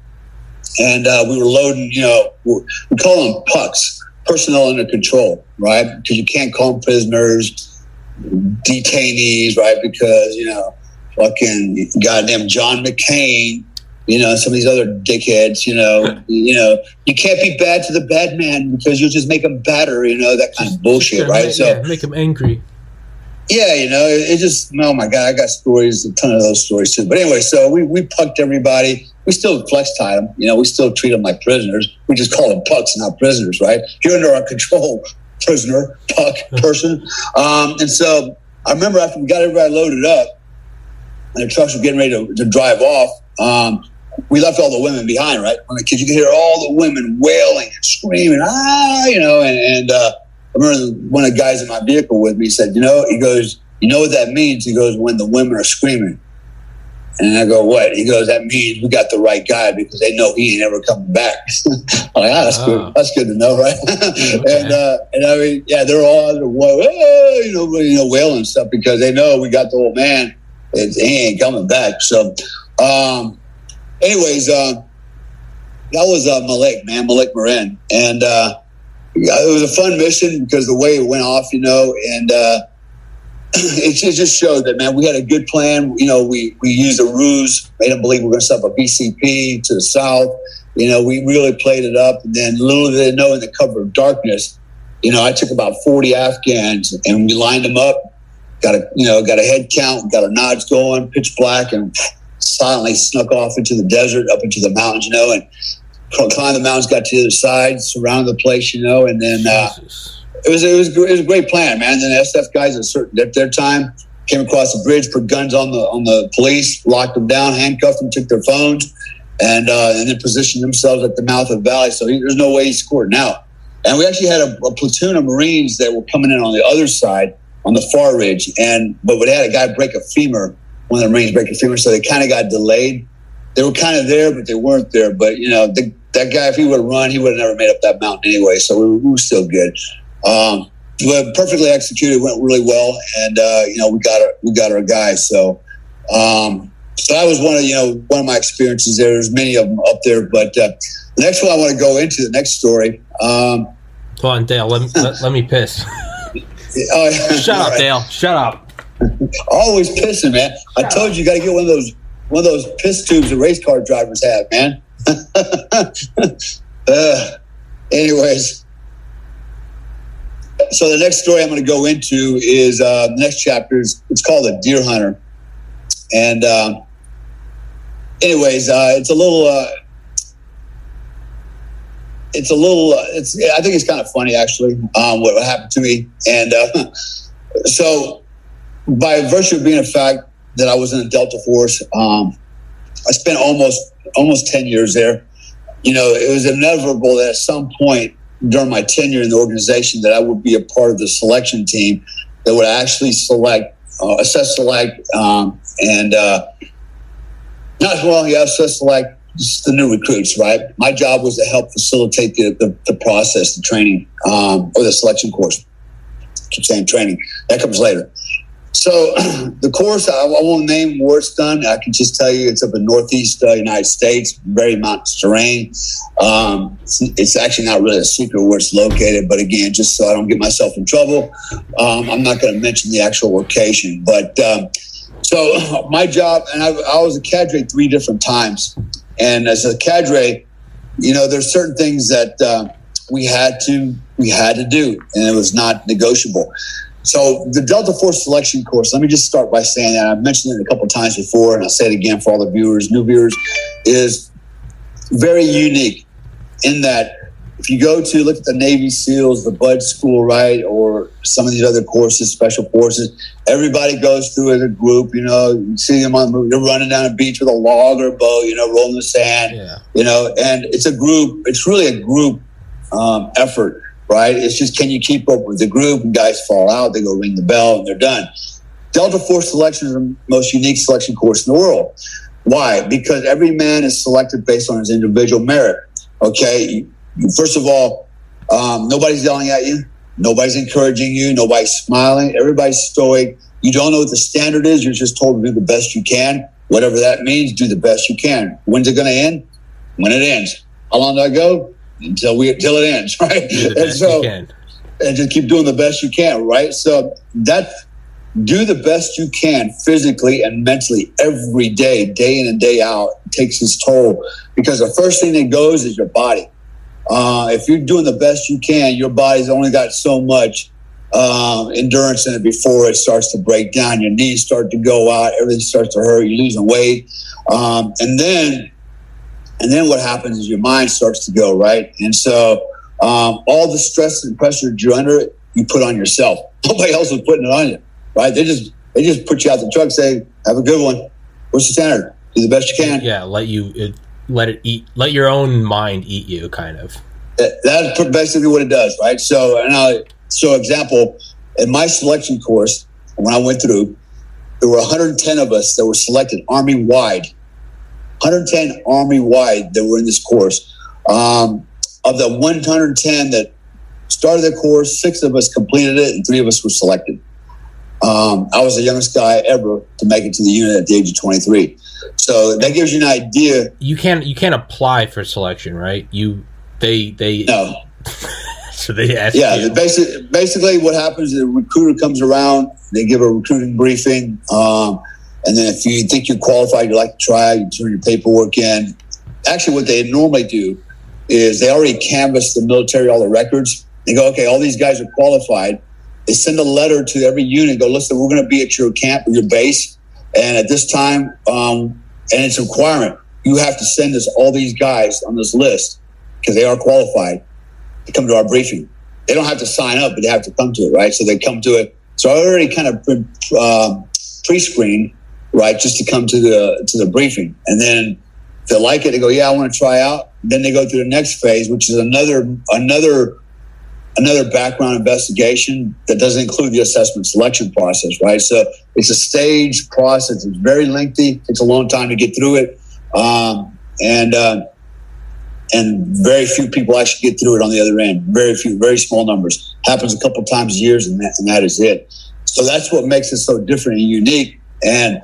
and uh, we were loading. You know, we call them pucks, personnel under control, right? Because you can't call them prisoners, detainees, right? Because you know, fucking goddamn John McCain you know, some of these other dickheads, you know, you know, you can't be bad to the bad man because you'll just make them better, you know, that kind of bullshit, right? Make, so yeah, make them angry. Yeah, you know, it, it, just oh my god, I got stories, a ton of those stories too. But anyway, so we we pucked everybody. We still flex tie them, you know, we still treat them like prisoners. We just call them pucks, not prisoners, right? You're under our control, prisoner, puck, person. Um, and so I remember after we got everybody loaded up, and the trucks were getting ready to, to drive off. Um, we left all the women behind, right? Because you could hear all the women wailing and screaming, ah, you know. And, and uh, I remember one of the guys in my vehicle with me said, you know, he goes, you know what that means? He goes, when the women are screaming. And I go, what? He goes, that means we got the right guy because they know he ain't ever coming back. I'm like, ah, that's good. That's good to know, right? and uh, and I mean, yeah, they're all you know, you know, wailing stuff because they know we got the old man. And he ain't coming back. So, um, anyways, uh, that was uh, Malik, man, Malik Marin. And uh, it was a fun mission because the way it went off, you know, and uh, it, just showed that, man, we had a good plan. You know, we, we used a ruse, made them believe we were going to set up a VCP to the south. You know, we really played it up. And then little did they know in the cover of darkness, you know, I took about 40 Afghans and we lined them up, got a, you know, got a head count, got a nods going, pitch black, and silently snuck off into the desert, up into the mountains, you know, and climbed the mountains, got to the other side, surrounded the place, you know, and then uh, it was it was it was a great plan, man. And then SF guys at certain at their time came across the bridge, put guns on the on the police, locked them down, handcuffed them, took their phones, and uh, and then positioned themselves at the mouth of the valley. So he, there's no way he scored now. And we actually had a, a, platoon of Marines that were coming in on the other side on the far ridge, and but we had a guy break a femur one of the Marines break a femur, so they kind of got delayed. They were kind of there, but they weren't there. But you know, the, that guy, if he would have run, he would have never made up that mountain anyway. So we, we were still good. Um, but perfectly executed, went really well, and uh, you know, we got our we got our guys. So, um, so that was one of you know one of my experiences there. There's many of them up there, but uh, the next one I want to go into the next story. Um, Hold on, Dale. Let me, let, let me piss. uh, Shut up, right. Dale. Shut up. Always pissing, man. I told you, you got to get one of those one of those piss tubes that race car drivers have, man. uh, anyways, so the next story I'm going to go into is uh, the next chapter. Is, it's called a deer hunter, and um, anyways, uh, it's a little. Uh, it's a little. Uh, it's. I think it's kind of funny, actually, um, what happened to me, and uh, so by virtue of being a fact that I was in the Delta Force, um, I spent almost almost ten years there. You know, it was inevitable that at some point during my tenure in the organization that I would be a part of the selection team that would actually select, uh, assess, select, um, and uh, not well, yeah, assess, select the new recruits. Right, my job was to help facilitate the the, the process, the training, um, or the selection course. I keep saying training. That comes later. So the course, I, I, won't name where it's done. I can just tell you it's up in northeast uh, United States, very mountainous terrain. Um, it's, it's, actually not really a secret where it's located, but again, just so I don't get myself in trouble, um, I'm not going to mention the actual location. But um, so my job, and I, I was a cadre three different times, and as a cadre, you know, there's certain things that uh, we had to we had to do, and it was not negotiable. So the Delta Force selection course, let me just start by saying that I've mentioned it a couple times before, and I'll say it again for all the viewers, new viewers, is very unique in that if you go to look at the Navy SEALs, the BUD/S School, right, or some of these other courses, special forces, everybody goes through as a group. You know, you see them on they're running down a beach with a log or a boat, you know, rolling the sand. Yeah. You know, and it's a group. It's really a group um, effort, right? It's just can you keep up with the group? And guys fall out, they go ring the bell, and they're done. Delta Force selection is the most unique selection course in the world. Why? Because every man is selected based on his individual merit. Okay, first of all, um, nobody's yelling at you, nobody's encouraging you, nobody's smiling, everybody's stoic. You don't know what the standard is. You're just told to do the best you can. Whatever that means, do the best you can. When's it going to end? When it ends. How long do I go? Until we until it ends, right? And so, and just keep doing the best you can, right? So that do the best you can physically and mentally every day, day in and day out, takes its toll because the first thing that goes is your body. Uh, if you're doing the best you can, your body's only got so much um, endurance in it before it starts to break down. Your knees start to go out, everything starts to hurt. You're losing weight, um, and then and then what happens is your mind starts to go right, and so um, all the stress and pressure you're under, you put on yourself. Nobody else is putting it on you, right? They just they just put you out the truck, say, "Have a good one." What's the standard? Do the best you can. Yeah, let you it, let it eat, let your own mind eat you, kind of. That- That's basically what it does, right? So, and I, so example, in my selection course, when I went through, there were 110 of us that were selected army wide. 110 army wide that were in this course. Um, of the 110 that started the course, six of us completed it, and three of us were selected. Um, I was the youngest guy ever to make it to the unit at the age of 23. So that gives you an idea. You can't you can't apply for selection, right? You they they No, so they ask Yeah, you. basically, basically what happens is a recruiter comes around, they give a recruiting briefing, um, and then if you think you're qualified, you like to try, you turn your paperwork in. Actually, what they normally do is they already canvass the military, all the records. They go, okay, all these guys are qualified. They send a letter to every unit, go, listen, we're going to be at your camp your base, and at this time, um, and it's a requirement, you have to send us all these guys on this list because they are qualified to come to our briefing. They don't have to sign up, but they have to come to it, right? So they come to it. So I already kind of been um, pre-screened, right, just to come to the to the briefing, and then if they like it, they go, "Yeah, I want to try out." Then they go to the next phase, which is another another another background investigation that doesn't include the assessment selection process, right? So it's a staged process. It's very lengthy. It's a long time to get through it, um, and uh, and very few people actually get through it on the other end. Very few, very small numbers. Happens a couple times a years, and that, and that is it. So that's what makes it so different and unique. And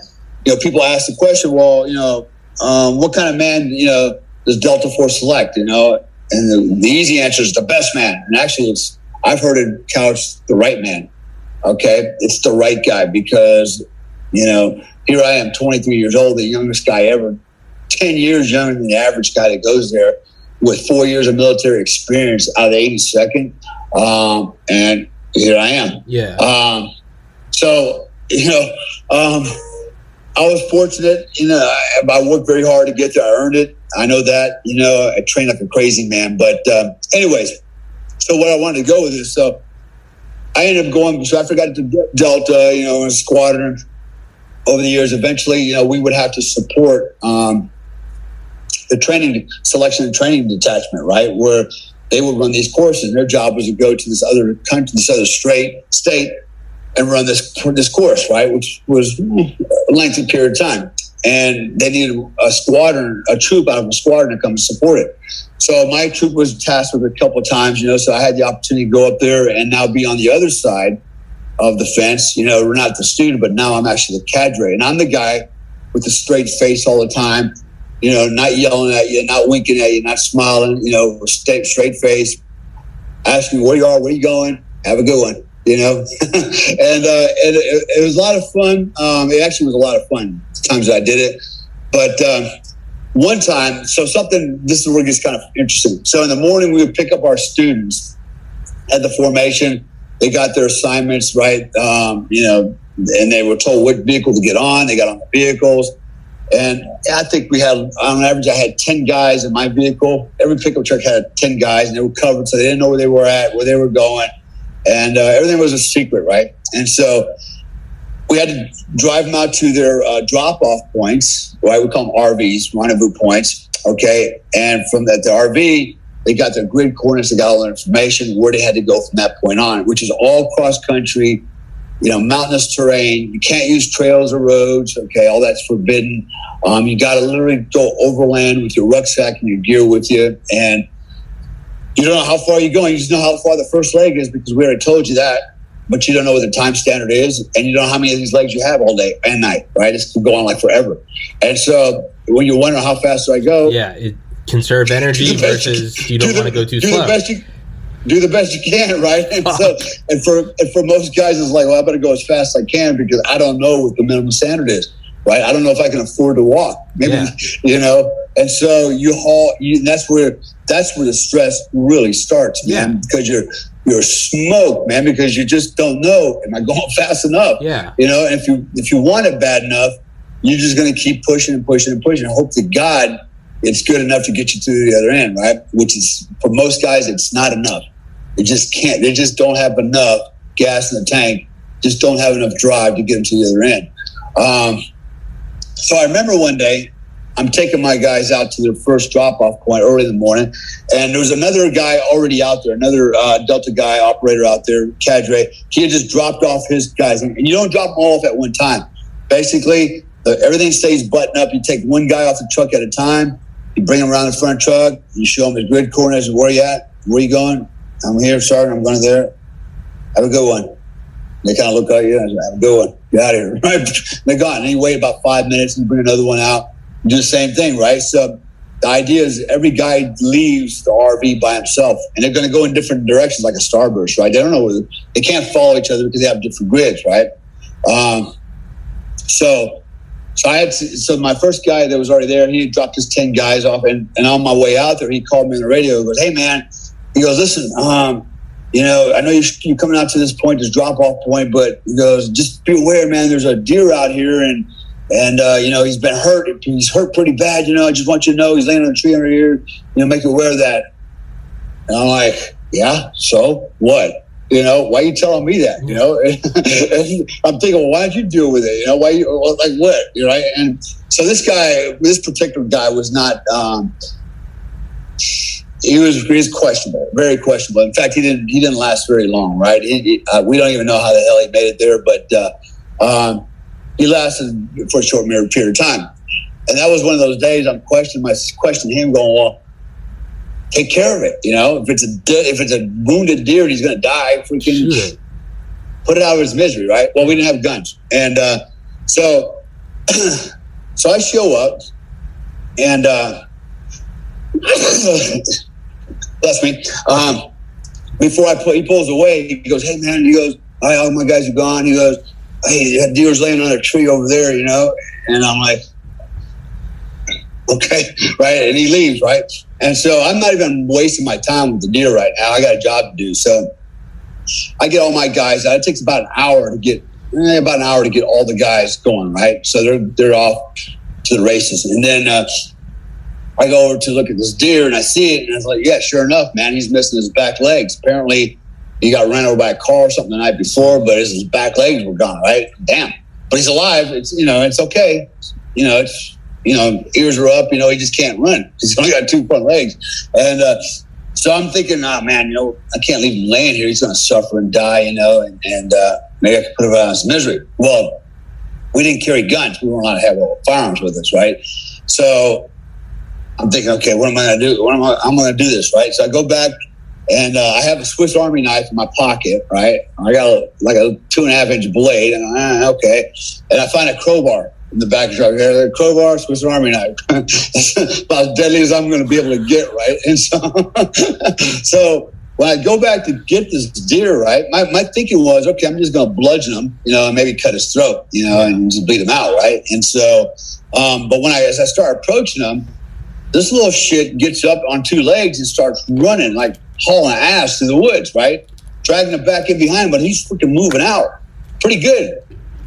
you know, people ask the question, well, you know, um, what kind of man, you know, does Delta Force select? You know, and the, the easy answer is the best man. And actually, it's I've heard it couched the right man. Okay, it's the right guy because you know here I am, 23 years old, the youngest guy ever, 10 years younger than the average guy that goes there with four years of military experience out of the 82nd. Um, and here I am. Yeah. Um, so, you know, um, I was fortunate. You know, I, I worked very hard to get there. I earned it. I know that. You know, I trained like a crazy man. But, um, anyways, so what I wanted to go with is so I ended up going. So I forgot to Delta. You know, in a squadron over the years. Eventually, you know, we would have to support um, the training selection and training detachment, right, where they would run these courses. And their job was to go to this other country, this other straight state, and run this this course, right, which was a lengthy period of time. And they needed a squadron, a troop out of a squadron to come support it. So my troop was tasked with it a couple of times, you know. So I had the opportunity to go up there and now be on the other side of the fence. You know, we're not the student, but now I'm actually the cadre, and I'm the guy with the straight face all the time. You know, not yelling at you, not winking at you, not smiling. You know, straight straight face, asking where you are, where you going. Have a good one. You know, and uh, and it, it, was a lot of fun. Um, it actually was a lot of fun times that I did it, but. Um, one time, so something, this is where it gets kind of interesting. So in the morning, we would pick up our students at the formation. They got their assignments, right? Um, you know, and they were told what vehicle to get on. They got on the vehicles. And I think we had, on average, I had 10 guys in my vehicle. Every pickup truck had 10 guys, and they were covered, so they didn't know where they were at, where they were going. And uh, everything was a secret, right? And so we had to drive them out to their uh, drop off points, right? We call them RVs, rendezvous points. Okay. And from that, the RV, they got their grid coordinates, they got all their information, where they had to go from that point on, which is all cross country, you know, mountainous terrain. You can't use trails or roads. Okay. All that's forbidden. Um, you got to literally go overland with your rucksack and your gear with you. And you don't know how far you're going. You just know how far the first leg is because we already told you that but you don't know what the time standard is, and you don't know how many of these legs you have all day and night, right? It's going on like forever. And so when you're wondering how fast do I go, yeah, it conserve energy versus you, you don't want to go too do slow. The best you, do the best you can, right? And so, and for and for most guys, it's like, well, I better go as fast as I can because I don't know what the minimum standard is, right? I don't know if I can afford to walk, maybe, yeah. you know. And so you haul. You, that's where that's where the stress really starts, man, yeah. because you're you're smoked, man, because you just don't know, am I going fast enough? Yeah. You know, and if you if you want it bad enough, you're just gonna keep pushing and pushing and pushing and hope to God it's good enough to get you to the other end, right? Which is for most guys it's not enough. They just can't they just don't have enough gas in the tank, just don't have enough drive to get them to the other end. Um, so I remember one day I'm taking my guys out to their first drop off point early in the morning. And there was another guy already out there, another uh, Delta guy operator out there, Cadre. He had just dropped off his guys. And you don't drop them all off at one time. Basically, the, everything stays buttoned up. You take one guy off the truck at a time. You bring him around the front truck. You show him his grid coordinates. Where you at? Where you going? I'm here, Sergeant. I'm going there. Have a good one. They kind of look at you have a good one. Get out of here. Right? They're gone. And you wait about five minutes and bring another one out do the same thing, right? So the idea is every guy leaves the RV by himself, and they're going to go in different directions, like a starburst, right? They don't know they can't follow each other because they have different grids, right? Um, so, so I had so my first guy that was already there, he dropped his ten guys off, and, and on my way out there, he called me on the radio. He goes, "Hey man," he goes, "Listen, um, you know, I know you're, you're coming out to this point, this drop off point, but he goes, just be aware, man. There's a deer out here, and." And, uh, you know, he's been hurt. He's hurt pretty bad. You know, I just want you to know he's laying on a tree under here. You know, make you aware of that. And I'm like, yeah, so what? You know, why are you telling me that? You know, I'm thinking, well, why don't you deal with it? You know, why you like what? You know, and so this guy, this particular guy was not. Um, he was, he was questionable, very questionable. In fact, he didn't he didn't last very long, right? He, he, uh, we don't even know how the hell he made it there, but uh, um, he lasted for a short period of time. And that was one of those days I'm questioning my questioning him, going, "Well, take care of it. You know, if it's a if it's a wounded deer and he's going to die, freaking Shoot. put it out of his misery, right? Well, we didn't have guns, and uh, so so I show up, and uh, bless me. Um, before I pull, he pulls away. He goes, "Hey man," he goes, "All right, all my guys are gone." He goes, hey, that deer's laying on a tree over there, you know? And I'm like, okay, right? And he leaves, right? And so I'm not even wasting my time with the deer right now. I got a job to do. So I get all my guys out. It takes about an hour to get eh, about an hour to get all the guys going, right? So they're they're off to the races. And then uh, I go over to look at this deer and I see it and I was like, yeah, sure enough, man, he's missing his back legs. Apparently he got ran over by a car or something the night before, but his back legs were gone. Right? Damn. But he's alive. It's you know, it's okay. You know, it's you know, ears are up. You know, he just can't run. He's only got two front legs, and uh, so I'm thinking, oh man, you know, I can't leave him laying here. He's going to suffer and die. You know, and, and uh, maybe I could put him out of his misery. Well, we didn't carry guns. We weren't allowed to have firearms with us, right? So I'm thinking, okay, what am I going to do? What am I? I'm going to do this, right? So I go back and uh, I have a Swiss Army knife in my pocket, right? I got a, like a two and a half inch blade, and uh, okay. And I find a crowbar in the back of the truck. A crowbar, Swiss Army knife. About as deadly as I'm going to be able to get, right? And so, so when I go back to get this deer, right, my, my thinking was, okay, I'm just going to bludgeon him, you know, and maybe cut his throat, you know, and just bleed him out, right? And so, um, but when I, as I start approaching him, this little shit gets up on two legs and starts running like hauling ass through the woods, right? Dragging it back in behind, but he's freaking moving out pretty good.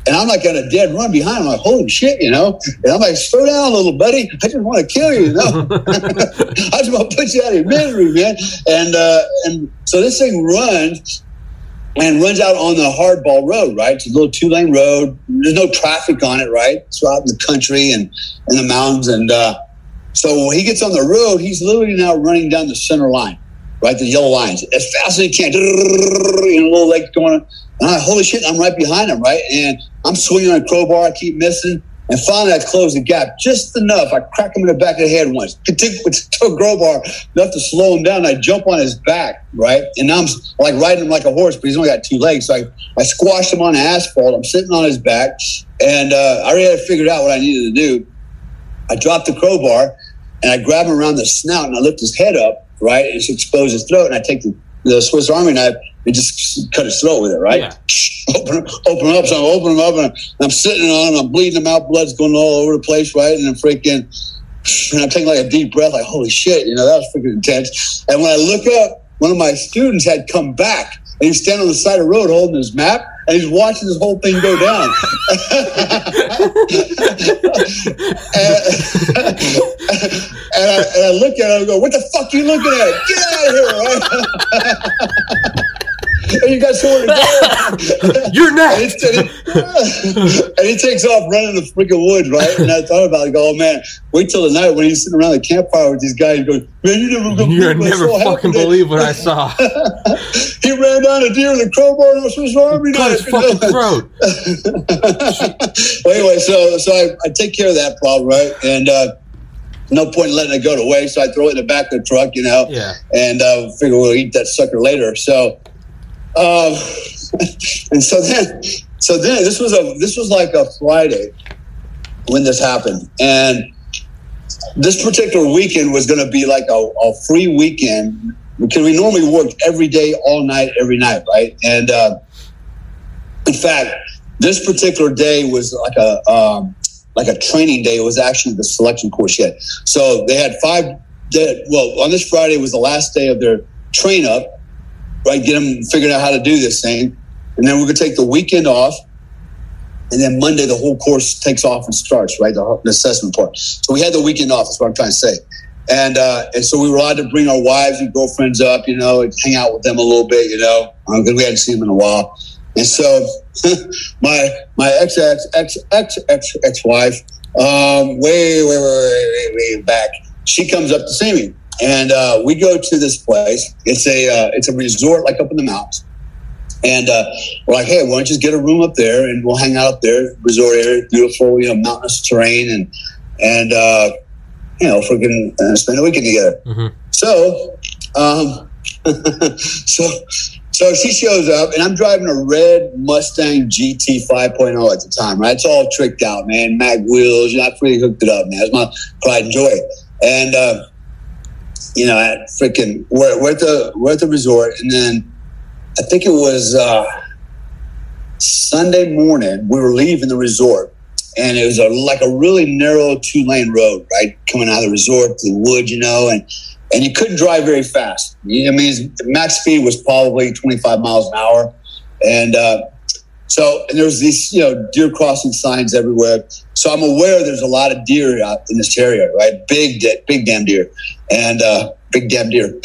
And I'm like on a dead run behind. I'm like, holy shit, you know? And I'm like, slow down a little, buddy. I just want to kill you, you know? I just want to put you out of your misery, man. And uh, and so this thing runs and runs out on the hardball road, right? It's a little two lane road. There's no traffic on it, right? It's out in the country and in the mountains. And uh, so when he gets on the road, he's literally now running down the center line, right? The yellow lines as fast as he can. You know, little legs going on. And I'm holy shit, I'm right behind him, right? And I'm swinging on a crowbar. I keep missing. And finally, I close the gap just enough. I crack him in the back of the head once. It took, crowbar enough to slow him down. I jump on his back, right? And I'm like riding him like a horse, but he's only got two legs. So I, I squashed him on asphalt. I'm sitting on his back. And uh, I already had figured out what I needed to do. I dropped the crowbar and I grab him around the snout and I lift his head up, right? And expose his throat. And I take the, the Swiss Army knife and just cut his throat with it, right? Yeah. Open, open up, so I open him up, and I'm sitting on him. I'm bleeding him out, blood's going all over the place, right? And I'm freaking, and I'm taking like a deep breath, like holy shit, you know that was freaking intense. And when I look up, one of my students had come back, and he's standing on the side of the road holding his map, and he's watching this whole thing go down. and, and, I, and, I, look at him and go, "What the fuck are you looking at? Get out of here!" Right? and you got somewhere to go. You're next. And he, and he, takes off running the freaking woods, right? And I thought about it, go, oh man, wait till the night when he's sitting around the campfire with these guys going, man, you never You're never fucking believe what I saw. he ran down a deer with a crowbar and a Swiss Army knife. his fucking throat. well, anyway, so so I, I, take care of that problem, right? And uh, no point in letting it go to waste. So I throw it in the back of the truck, you know, yeah. and uh, figure we'll eat that sucker later. So um, and so then, so then this was a this was like a Friday when this happened, and this particular weekend was going to be like a, a, free weekend because we normally worked every day, all night, every night, right? And uh, in fact, this particular day was like a um, like a training day. It was actually the selection course yet. So they had five. well, on this Friday was the last day of their train up right? Get them figured out how to do this thing. And then we're going to take the weekend off. And then Monday, the whole course takes off and starts, right? The, the assessment part. So we had the weekend off, that's what I'm trying to say. And, uh, and so we were allowed to bring our wives and girlfriends up, you know, and hang out with them a little bit, you know, because um, we hadn't seen them in a while. And so my my ex ex ex ex ex ex wife, um, way, way, way, way, way back, she comes up to see me. And uh, we go to this place. It's a uh, it's a resort like up in the mountains. And uh, we're like, hey, why don't you just get a room up there and we'll hang out up there, resort area, beautiful, you know, mountainous terrain, and and uh, you know, freaking uh, spend a weekend together. Mm-hmm. So, um, so so she shows up, and I'm driving a red Mustang GT 5.0 at the time. Right, it's all tricked out, man. Mag wheels, you know, I pretty hooked it up, man. It's my pride and joy. And uh, you know, at freaking we're, we're at the we're at the resort, and then I think it was uh, Sunday morning. We were leaving the resort, and it was a, like a really narrow two lane road, right, coming out of the resort to the wood, you know, and and you couldn't drive very fast. I mean, the max speed was probably twenty five miles an hour, and uh, so and there's these you know deer crossing signs everywhere. So I'm aware there's a lot of deer out in this area, right? Big, big damn deer and uh, big damn deer.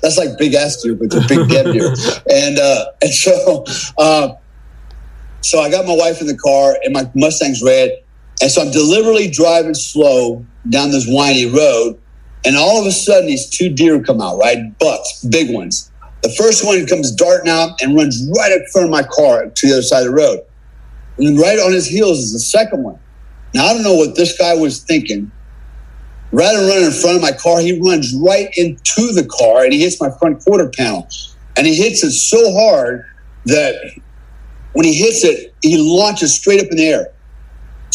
That's like big ass deer, but they're big damn deer. And uh, and so uh, so I got my wife in the car, and my Mustang's red, and so I'm deliberately driving slow down this windy road, and all of a sudden these two deer come out, right, bucks, big ones. The first one comes darting out and runs right in front of my car to the other side of the road. And right on his heels is the second one. Now I don't know what this guy was thinking Rather than run in front of my car, he runs right into the car and he hits my front quarter panel. And he hits it so hard that when he hits it, he launches straight up in the air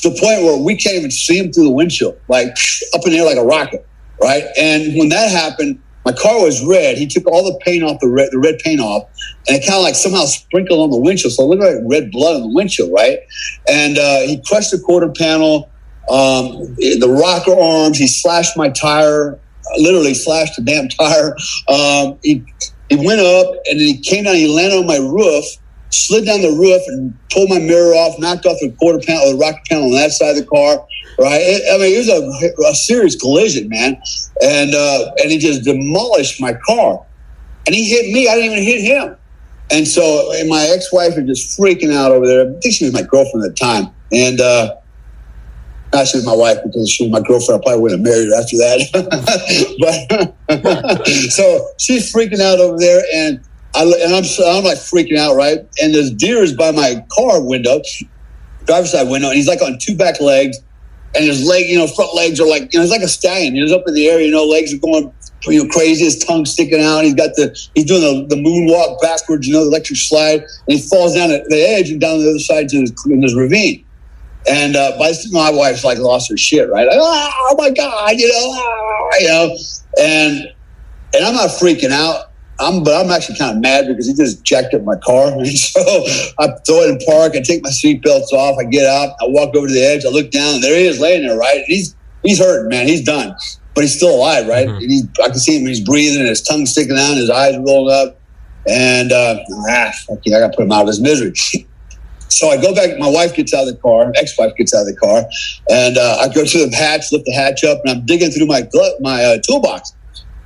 to the point where we can't even see him through the windshield, like up in the air like a rocket, right? And when that happened, my car was red. He took all the paint off the red, the red paint off, and it kind of like somehow sprinkled on the windshield. So it looked like red blood on the windshield, right? And uh, he crushed the quarter panel um, the rocker arms. He slashed my tire, literally slashed the damn tire. Um, he he went up and then he came down. He landed on my roof, slid down the roof and pulled my mirror off, knocked off the quarter panel, the rocker panel on that side of the car. Right, it, I mean, it was a, a serious collision, man, and uh, and he just demolished my car, and he hit me. I didn't even hit him, and so and my ex-wife was just freaking out over there. I think she was my girlfriend at the time, and uh, she was my wife because she was my girlfriend. I probably wouldn't have married her after that. but so she's freaking out over there, and I and I'm I'm like freaking out, right? And there's deer is by my car window, driver's side window, and he's like on two back legs, and his leg, you know, front legs are like, you know, it's like a stallion. He's up in the air, you know, legs are going, you know, crazy. His tongue sticking out. He's got the, he's doing the, the moonwalk backwards, you know, the electric slide, and he falls down at the edge and down the other side to this, this ravine. And uh, by my wife's like lost her shit, right? Like, oh my god, you know, ah, you know, and and I'm not freaking out. I'm, but I'm actually kind of mad because he just jacked up my car. And so I throw it in park. I take my seatbelts off. I get out. I walk over to the edge. I look down. And there he is, laying there. Right, and he's he's hurting, man. He's done, but he's still alive, right? Mm-hmm. And he's, I can see him. He's breathing, and his tongue sticking out, his eyes rolling up. And uh, ah, fuck I got to put him out of his misery. So I go back. My wife gets out of the car. Ex-wife gets out of the car, and uh, I go to the hatch, lift the hatch up, and I'm digging through my my uh, toolbox,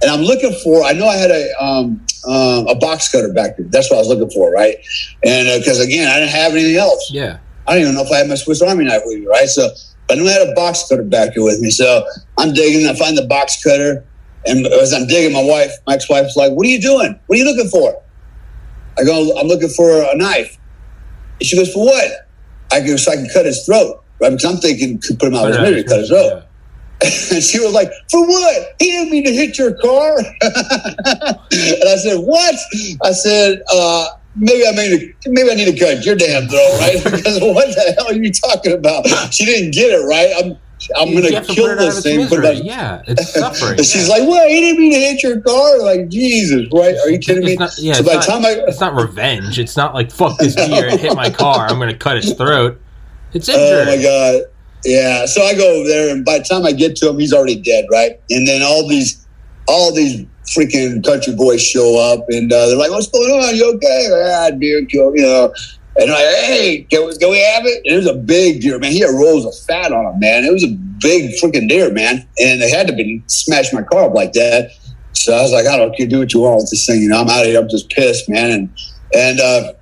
and I'm looking for. I know I had a um, um, a box cutter back there. That's what I was looking for, right? And because uh, again, I didn't have anything else. Yeah. I don't even know if I had my Swiss Army knife with me, right? So I knew I had a box cutter back here with me. So I'm digging. I find the box cutter, and as I'm digging, my wife, my ex-wife's like, "What are you doing? What are you looking for?" I go, "I'm looking for a knife." And she goes, "For what?" I go, "So I can cut his throat." Right? Because I'm thinking, could put him out of his misery, cut his throat. Yeah. And she was like, For what? He didn't mean to hit your car. and I said, What? I said, uh, maybe I mean maybe I need to cut your damn throat, right? because what the hell are you talking about? She didn't get it right. I'm I'm going to kill this thing. But yeah, it's suffering. She's yeah. like, "Well, he didn't mean to hit your car." Like, Jesus, right? Are you kidding me? Not, yeah, so by the time I, it's not revenge. It's not like fuck this deer and hit my car. I'm going to cut his throat. It's injured. Oh my god. Yeah, so I go over there, and by the time I get to him, he's already dead, right? And then all these, all these freaking country boys show up, and uh, they're like, "What's going on? You okay?" Ah, deer killed, you know. And I'm like, "Hey, can we, can we have it?" And it was a big deer, man. He had rolls of fat on him, man. It was a big freaking deer, man. And they had to be smash my car up like that. So I was like, "I don't care, do what you want with this thing." You know, I'm out of here. I'm just pissed, man. And and uh,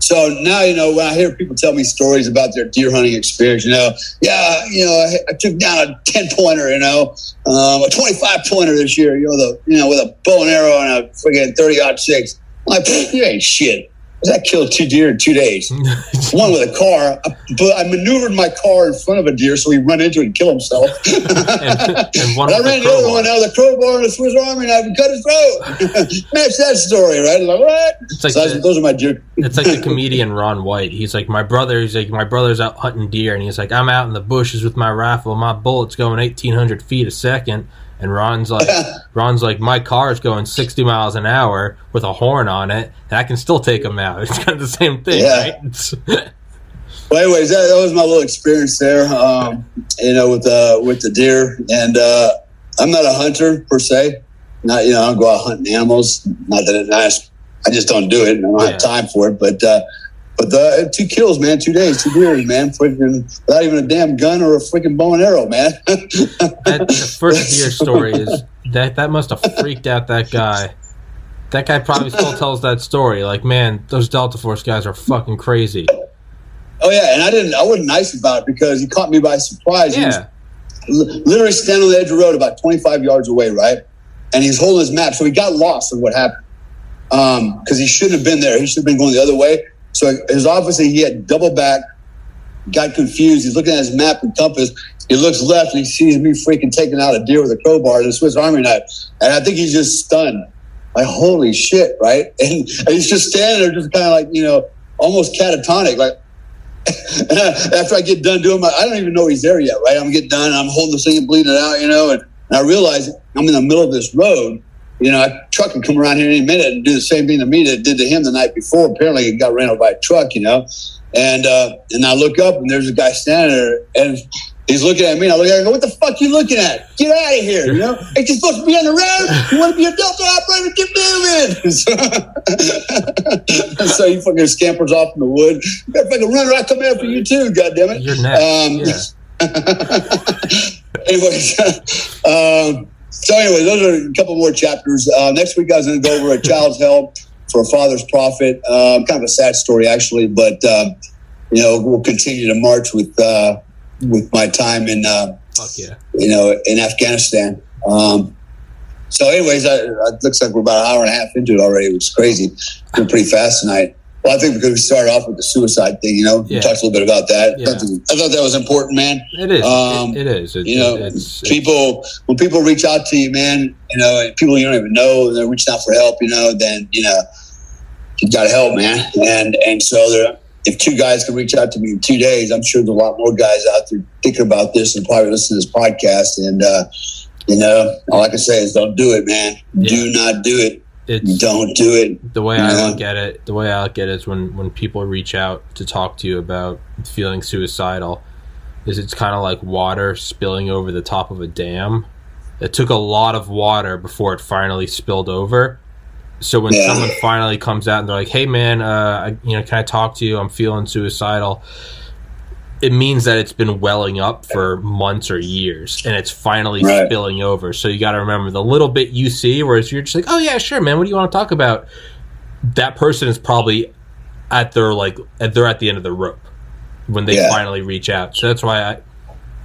so now, you know, when I hear people tell me stories about their deer hunting experience, you know, yeah, you know, I, I took down a 10 pointer, you know, um, a 25 pointer this year, you know, the, you know, with a bow and arrow and a friggin' 30 six. I'm like, you ain't shit. I killed two deer in two days. one with a car, but I maneuvered my car in front of a deer so he run into it and kill himself. and, and one I ran the other one out of the crowbar and the Swiss Army and cut his throat. Match that story, right? Like what? It's like so the, those are my deer. it's like the comedian Ron White. He's like my brother. He's like my brother's out hunting deer, and he's like I'm out in the bushes with my rifle. My bullet's going 1,800 feet a second. And Ron's like, Ron's like, my car is going 60 miles an hour with a horn on it, and I can still take him out. It's kind of the same thing, yeah. right? well, anyways, that, that, was my little experience there, um, you know, with the with the deer. And uh, I'm not a hunter per se. Not you know, I don't go out hunting animals. Not that it's nice. I just don't do it. I don't yeah. have time for it. But uh, but the two kills, man, two days, two deers, man, freaking without even a damn gun or a freaking bow and arrow, man. that, the first deer story is that that must have freaked out that guy. That guy probably still tells that story. Like, man, those Delta Force guys are fucking crazy. Oh yeah, and I didn't. I wasn't nice about it because he caught me by surprise. Yeah. literally standing on the edge of the road, about twenty five yards away, right? And he's holding his map, so he got lost in what happened because um, he shouldn't have been there. He should have been going the other way. So his obviously he had double back, got confused. He's looking at his map and compass. He looks left and he sees me freaking taking out a deer with a crowbar and a Swiss Army knife. And I think he's just stunned. Like, holy shit, right? And, and he's just standing there, just kind of like, you know, almost catatonic. Like, after I get done doing my, I don't even know he's there yet, right? I'm get done, I'm holding the thing and bleeding it out, you know, and, and I realize I'm in the middle of this road you know, a truck can come around here any minute and do the same thing to me that it did to him the night before. Apparently, he got ran over by a truck, you know. And uh, and I look up and there's a guy standing there, and He's looking at me, and I look at him, go, what the fuck are you looking at? Get out of here, you know? Ain't you supposed to be on the road? You want to be a Delta operator? Get moving. so, so he fucking scampers off in the wood. You better fucking run or I come after you too, goddammit. You're next. Um, anyways, um, so anyway, those are a couple more chapters. Uh, next week, I was going to go over a child's help for a father's profit. Um, kind of a sad story, actually, but uh, you know we'll continue to march with uh, with my time in uh, yeah. you know in Afghanistan. Um, so, anyways, I, it looks like we're about an hour and a half into it already, It was crazy. We're pretty fast tonight. Well, I think because we started off with the suicide thing, you know, Yeah. we talked a little bit about that. Yeah. I, thought, I thought that was important, man. It is. Um, it, it is. You know, it's, people when people reach out to you, man, you know, and people you don't even know, and they're reaching out for help, you know, then you know, you got to help, man. And and so there, if two guys can reach out to me in two days, I'm sure there's a lot more guys out there thinking about this and probably listen to this podcast. And uh, you know, all I can say is don't do it, man. Do not do it. It's Don't do it. the way Yeah. I look at it. The way I look at it is when when people reach out to talk to you about feeling suicidal, is it's kind of like water spilling over the top of a dam. It took a lot of water before it finally spilled over. So when Yeah. someone finally comes out and they're like, "Hey, man, uh, I, you know, can I talk to you? I'm feeling suicidal." It means that it's been welling up for months or years, and it's finally Right. spilling over. So you got to remember the little bit you see, whereas you're just like, "Oh yeah, sure, man. What do you want to talk about?" That person is probably at their like at, they're at the end of the rope when they Yeah. finally reach out. So that's why I,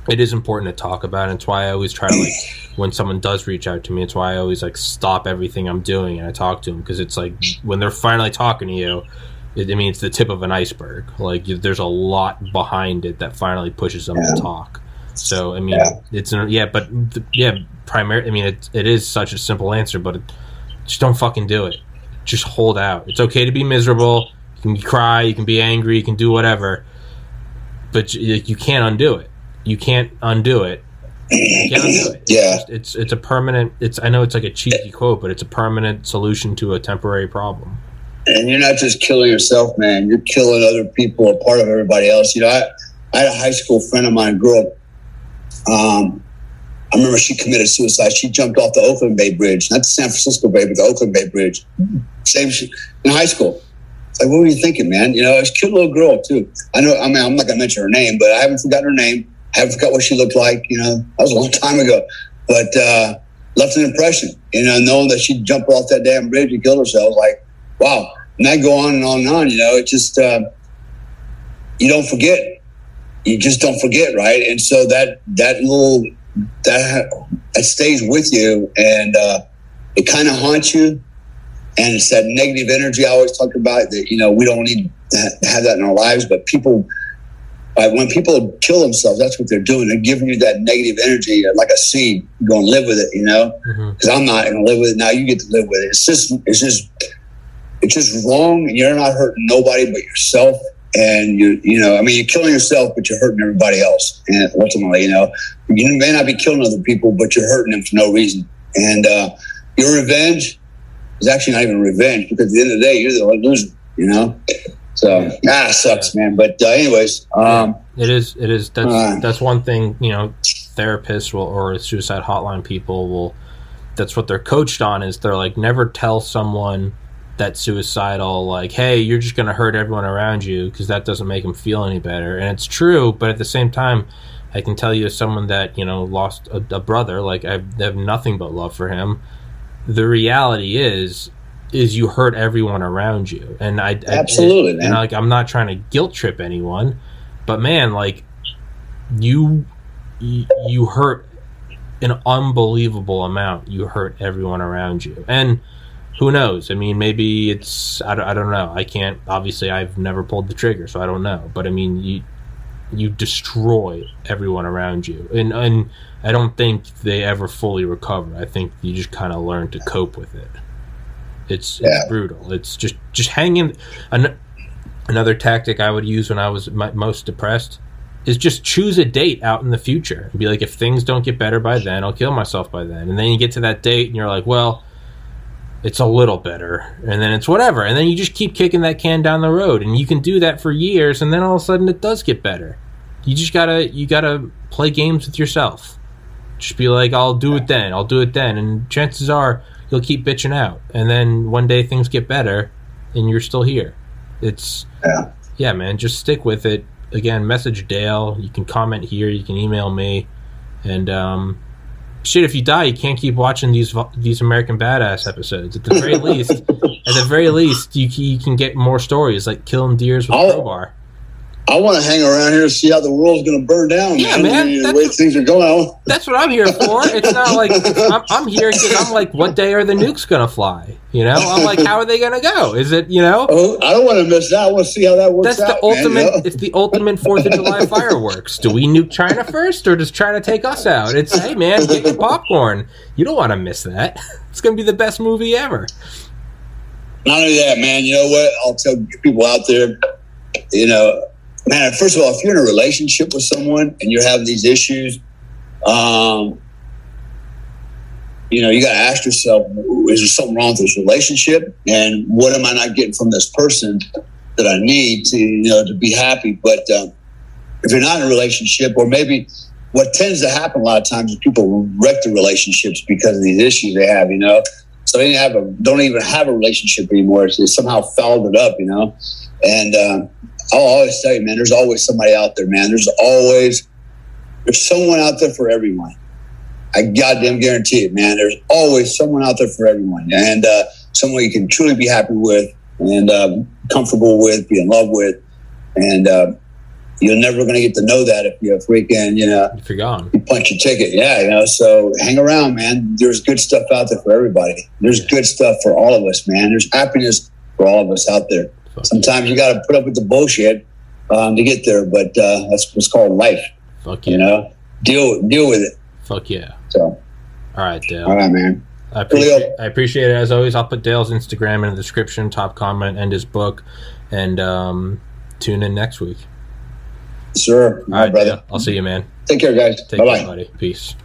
it is important to talk about. And it's why I always try to like when someone does reach out to me. It's why I always like stop everything I'm doing and I talk to them because it's like when they're finally talking to you. It, I mean, it's the tip of an iceberg. Like, you, there's a lot behind it that finally pushes them Yeah. to talk. So, I mean, Yeah. it's an, yeah, but yeah, primary. I mean, it, it is such a simple answer, but it, just don't fucking do it. Just hold out. It's okay to be miserable. You can cry. You can be angry. You can do whatever, but you, you can't undo it. You can't undo it. You can't undo it. Yeah. It's, it's it's a permanent. It's I know it's like a cheesy quote, but it's a permanent solution to a temporary problem. And you're not just killing yourself, man. You're killing other people, a part of everybody else. You know, I, I had a high school friend of mine grew up. Um, I remember she committed suicide. She jumped off the Oakland Bay Bridge, not the San Francisco Bay, but the Oakland Bay Bridge. Same in high school. It's like, what were you thinking, man? You know, she's a cute little girl too. I know. I mean, I'm not gonna mention her name, but I haven't forgotten her name. I haven't forgot what she looked like. You know, that was a long time ago, but uh, left an impression. You know, knowing that she jumped off that damn bridge and killed herself. Like, wow. And I go on and on and on. You know, it just uh, you don't forget. You just don't forget, right? And so that that little that that stays with you, and uh, it kind of haunts you. And it's that negative energy I always talk about. That you know we don't need to have that in our lives, but people. Uh, when people kill themselves, that's what they're doing. They're giving you that negative energy, like a seed. You go and live with it, you know hmm because I'm not going to live with it. Now you get to live with it. It's just, it's just, it's just wrong. You're not hurting nobody but yourself. And you, you know, I mean, you're killing yourself, but you're hurting everybody else. And ultimately, you know, you may not be killing other people, but you're hurting them for no reason. And uh, your revenge is actually not even revenge because at the end of the day, you're the loser. You know. So ah, it sucks, man. But uh, anyways, um, It is. It is. That's Uh. that's one thing. You know, therapists will or suicide hotline people will. That's what they're coached on. Is they're like never tell someone that's suicidal like, hey, you're just going to hurt everyone around you because that doesn't make them feel any better. And it's true, but at the same time, I can tell you as someone that you know lost a, a brother, like I have nothing but love for him. The reality is, is you hurt everyone around you, and I I- Absolutely, and, man. like I'm not trying to guilt trip anyone, but man, like you, you hurt an unbelievable amount. You hurt everyone around you, and who knows? I mean, maybe it's I don't, I don't know. I can't obviously I've never pulled the trigger, so I don't know. But I mean, you you destroy everyone around you, and and I don't think they ever fully recover. I think you just kind of learn to cope with it. It's it's brutal. It's just just hanging. An, another tactic I would use when I was my, most depressed is just choose a date out in the future and be like, if things don't get better by then, I'll kill myself by then. And then you get to that date and you're like, well, it's a little better, and then it's whatever, and then you just keep kicking that can down the road, and you can do that for years, and then all of a sudden it does get better. You just gotta you gotta play games with yourself. Just be like, I'll do it then. I'll do it then, and chances are you'll keep bitching out, and then one day things get better, and you're still here. It's Yeah. yeah, man. Just stick with it. Again, message Dale. You can comment here. You can email me, and um, shit. If you die, you can't keep watching these these American Badass episodes. At the very least, at the very least, you, you can get more stories like killing deers with Oh. crowbar. I want to hang around here and see how the world's going to burn down. Yeah, man. man, I mean, the way things are going. That's what I'm here for. It's not like I'm, I'm here because I'm like, what day are the nukes gonna fly? You know, I'm like, how are they gonna go? Is it you know? Oh, I don't want to miss that. I want to see how that works That's the out. man, ultimate. you know? It's the ultimate Fourth of July fireworks. Do we nuke China first, or does China take us out? It's hey man, get your popcorn. You don't want to miss that. It's gonna be the best movie ever. Not only that, man. You know what? I'll tell people out there. You know, man. First of all, if you're in a relationship with someone and you're having these issues, um, you know, you got to ask yourself: Is there something wrong with this relationship? And what am I not getting from this person that I need to, you know, to be happy? But um, if you're not in a relationship, or maybe what tends to happen a lot of times is people wreck the relationships because of these issues they have. You know, so they have a, don't even have a relationship anymore. They somehow fouled it up, you know. And um, I'll always tell you, man, there's always somebody out there, man. There's always there's someone out there for everyone. I goddamn guarantee it, man. There's always someone out there for everyone, and uh, someone you can truly be happy with and um, comfortable with, be in love with, and uh, you're never going to get to know that if you're freaking, you know, If you're gone, you punch your ticket. Yeah, you know, so hang around, man. There's good stuff out there for everybody. There's good stuff for all of us, man. There's happiness for all of us out there. Fuck, Sometimes you got to put up with the bullshit um, to get there, but uh, that's what's called life. fuck yeah. You know, deal deal with it. fuck yeah. So, All right, Dale. all right, man. I appreciate, I appreciate it as always. I'll put Dale's Instagram in the description, top comment, and his book. And um, tune in next week. Sure, all right, brother. Dale. I'll see you, man. Take care, guys. Take Bye care, buddy. Peace.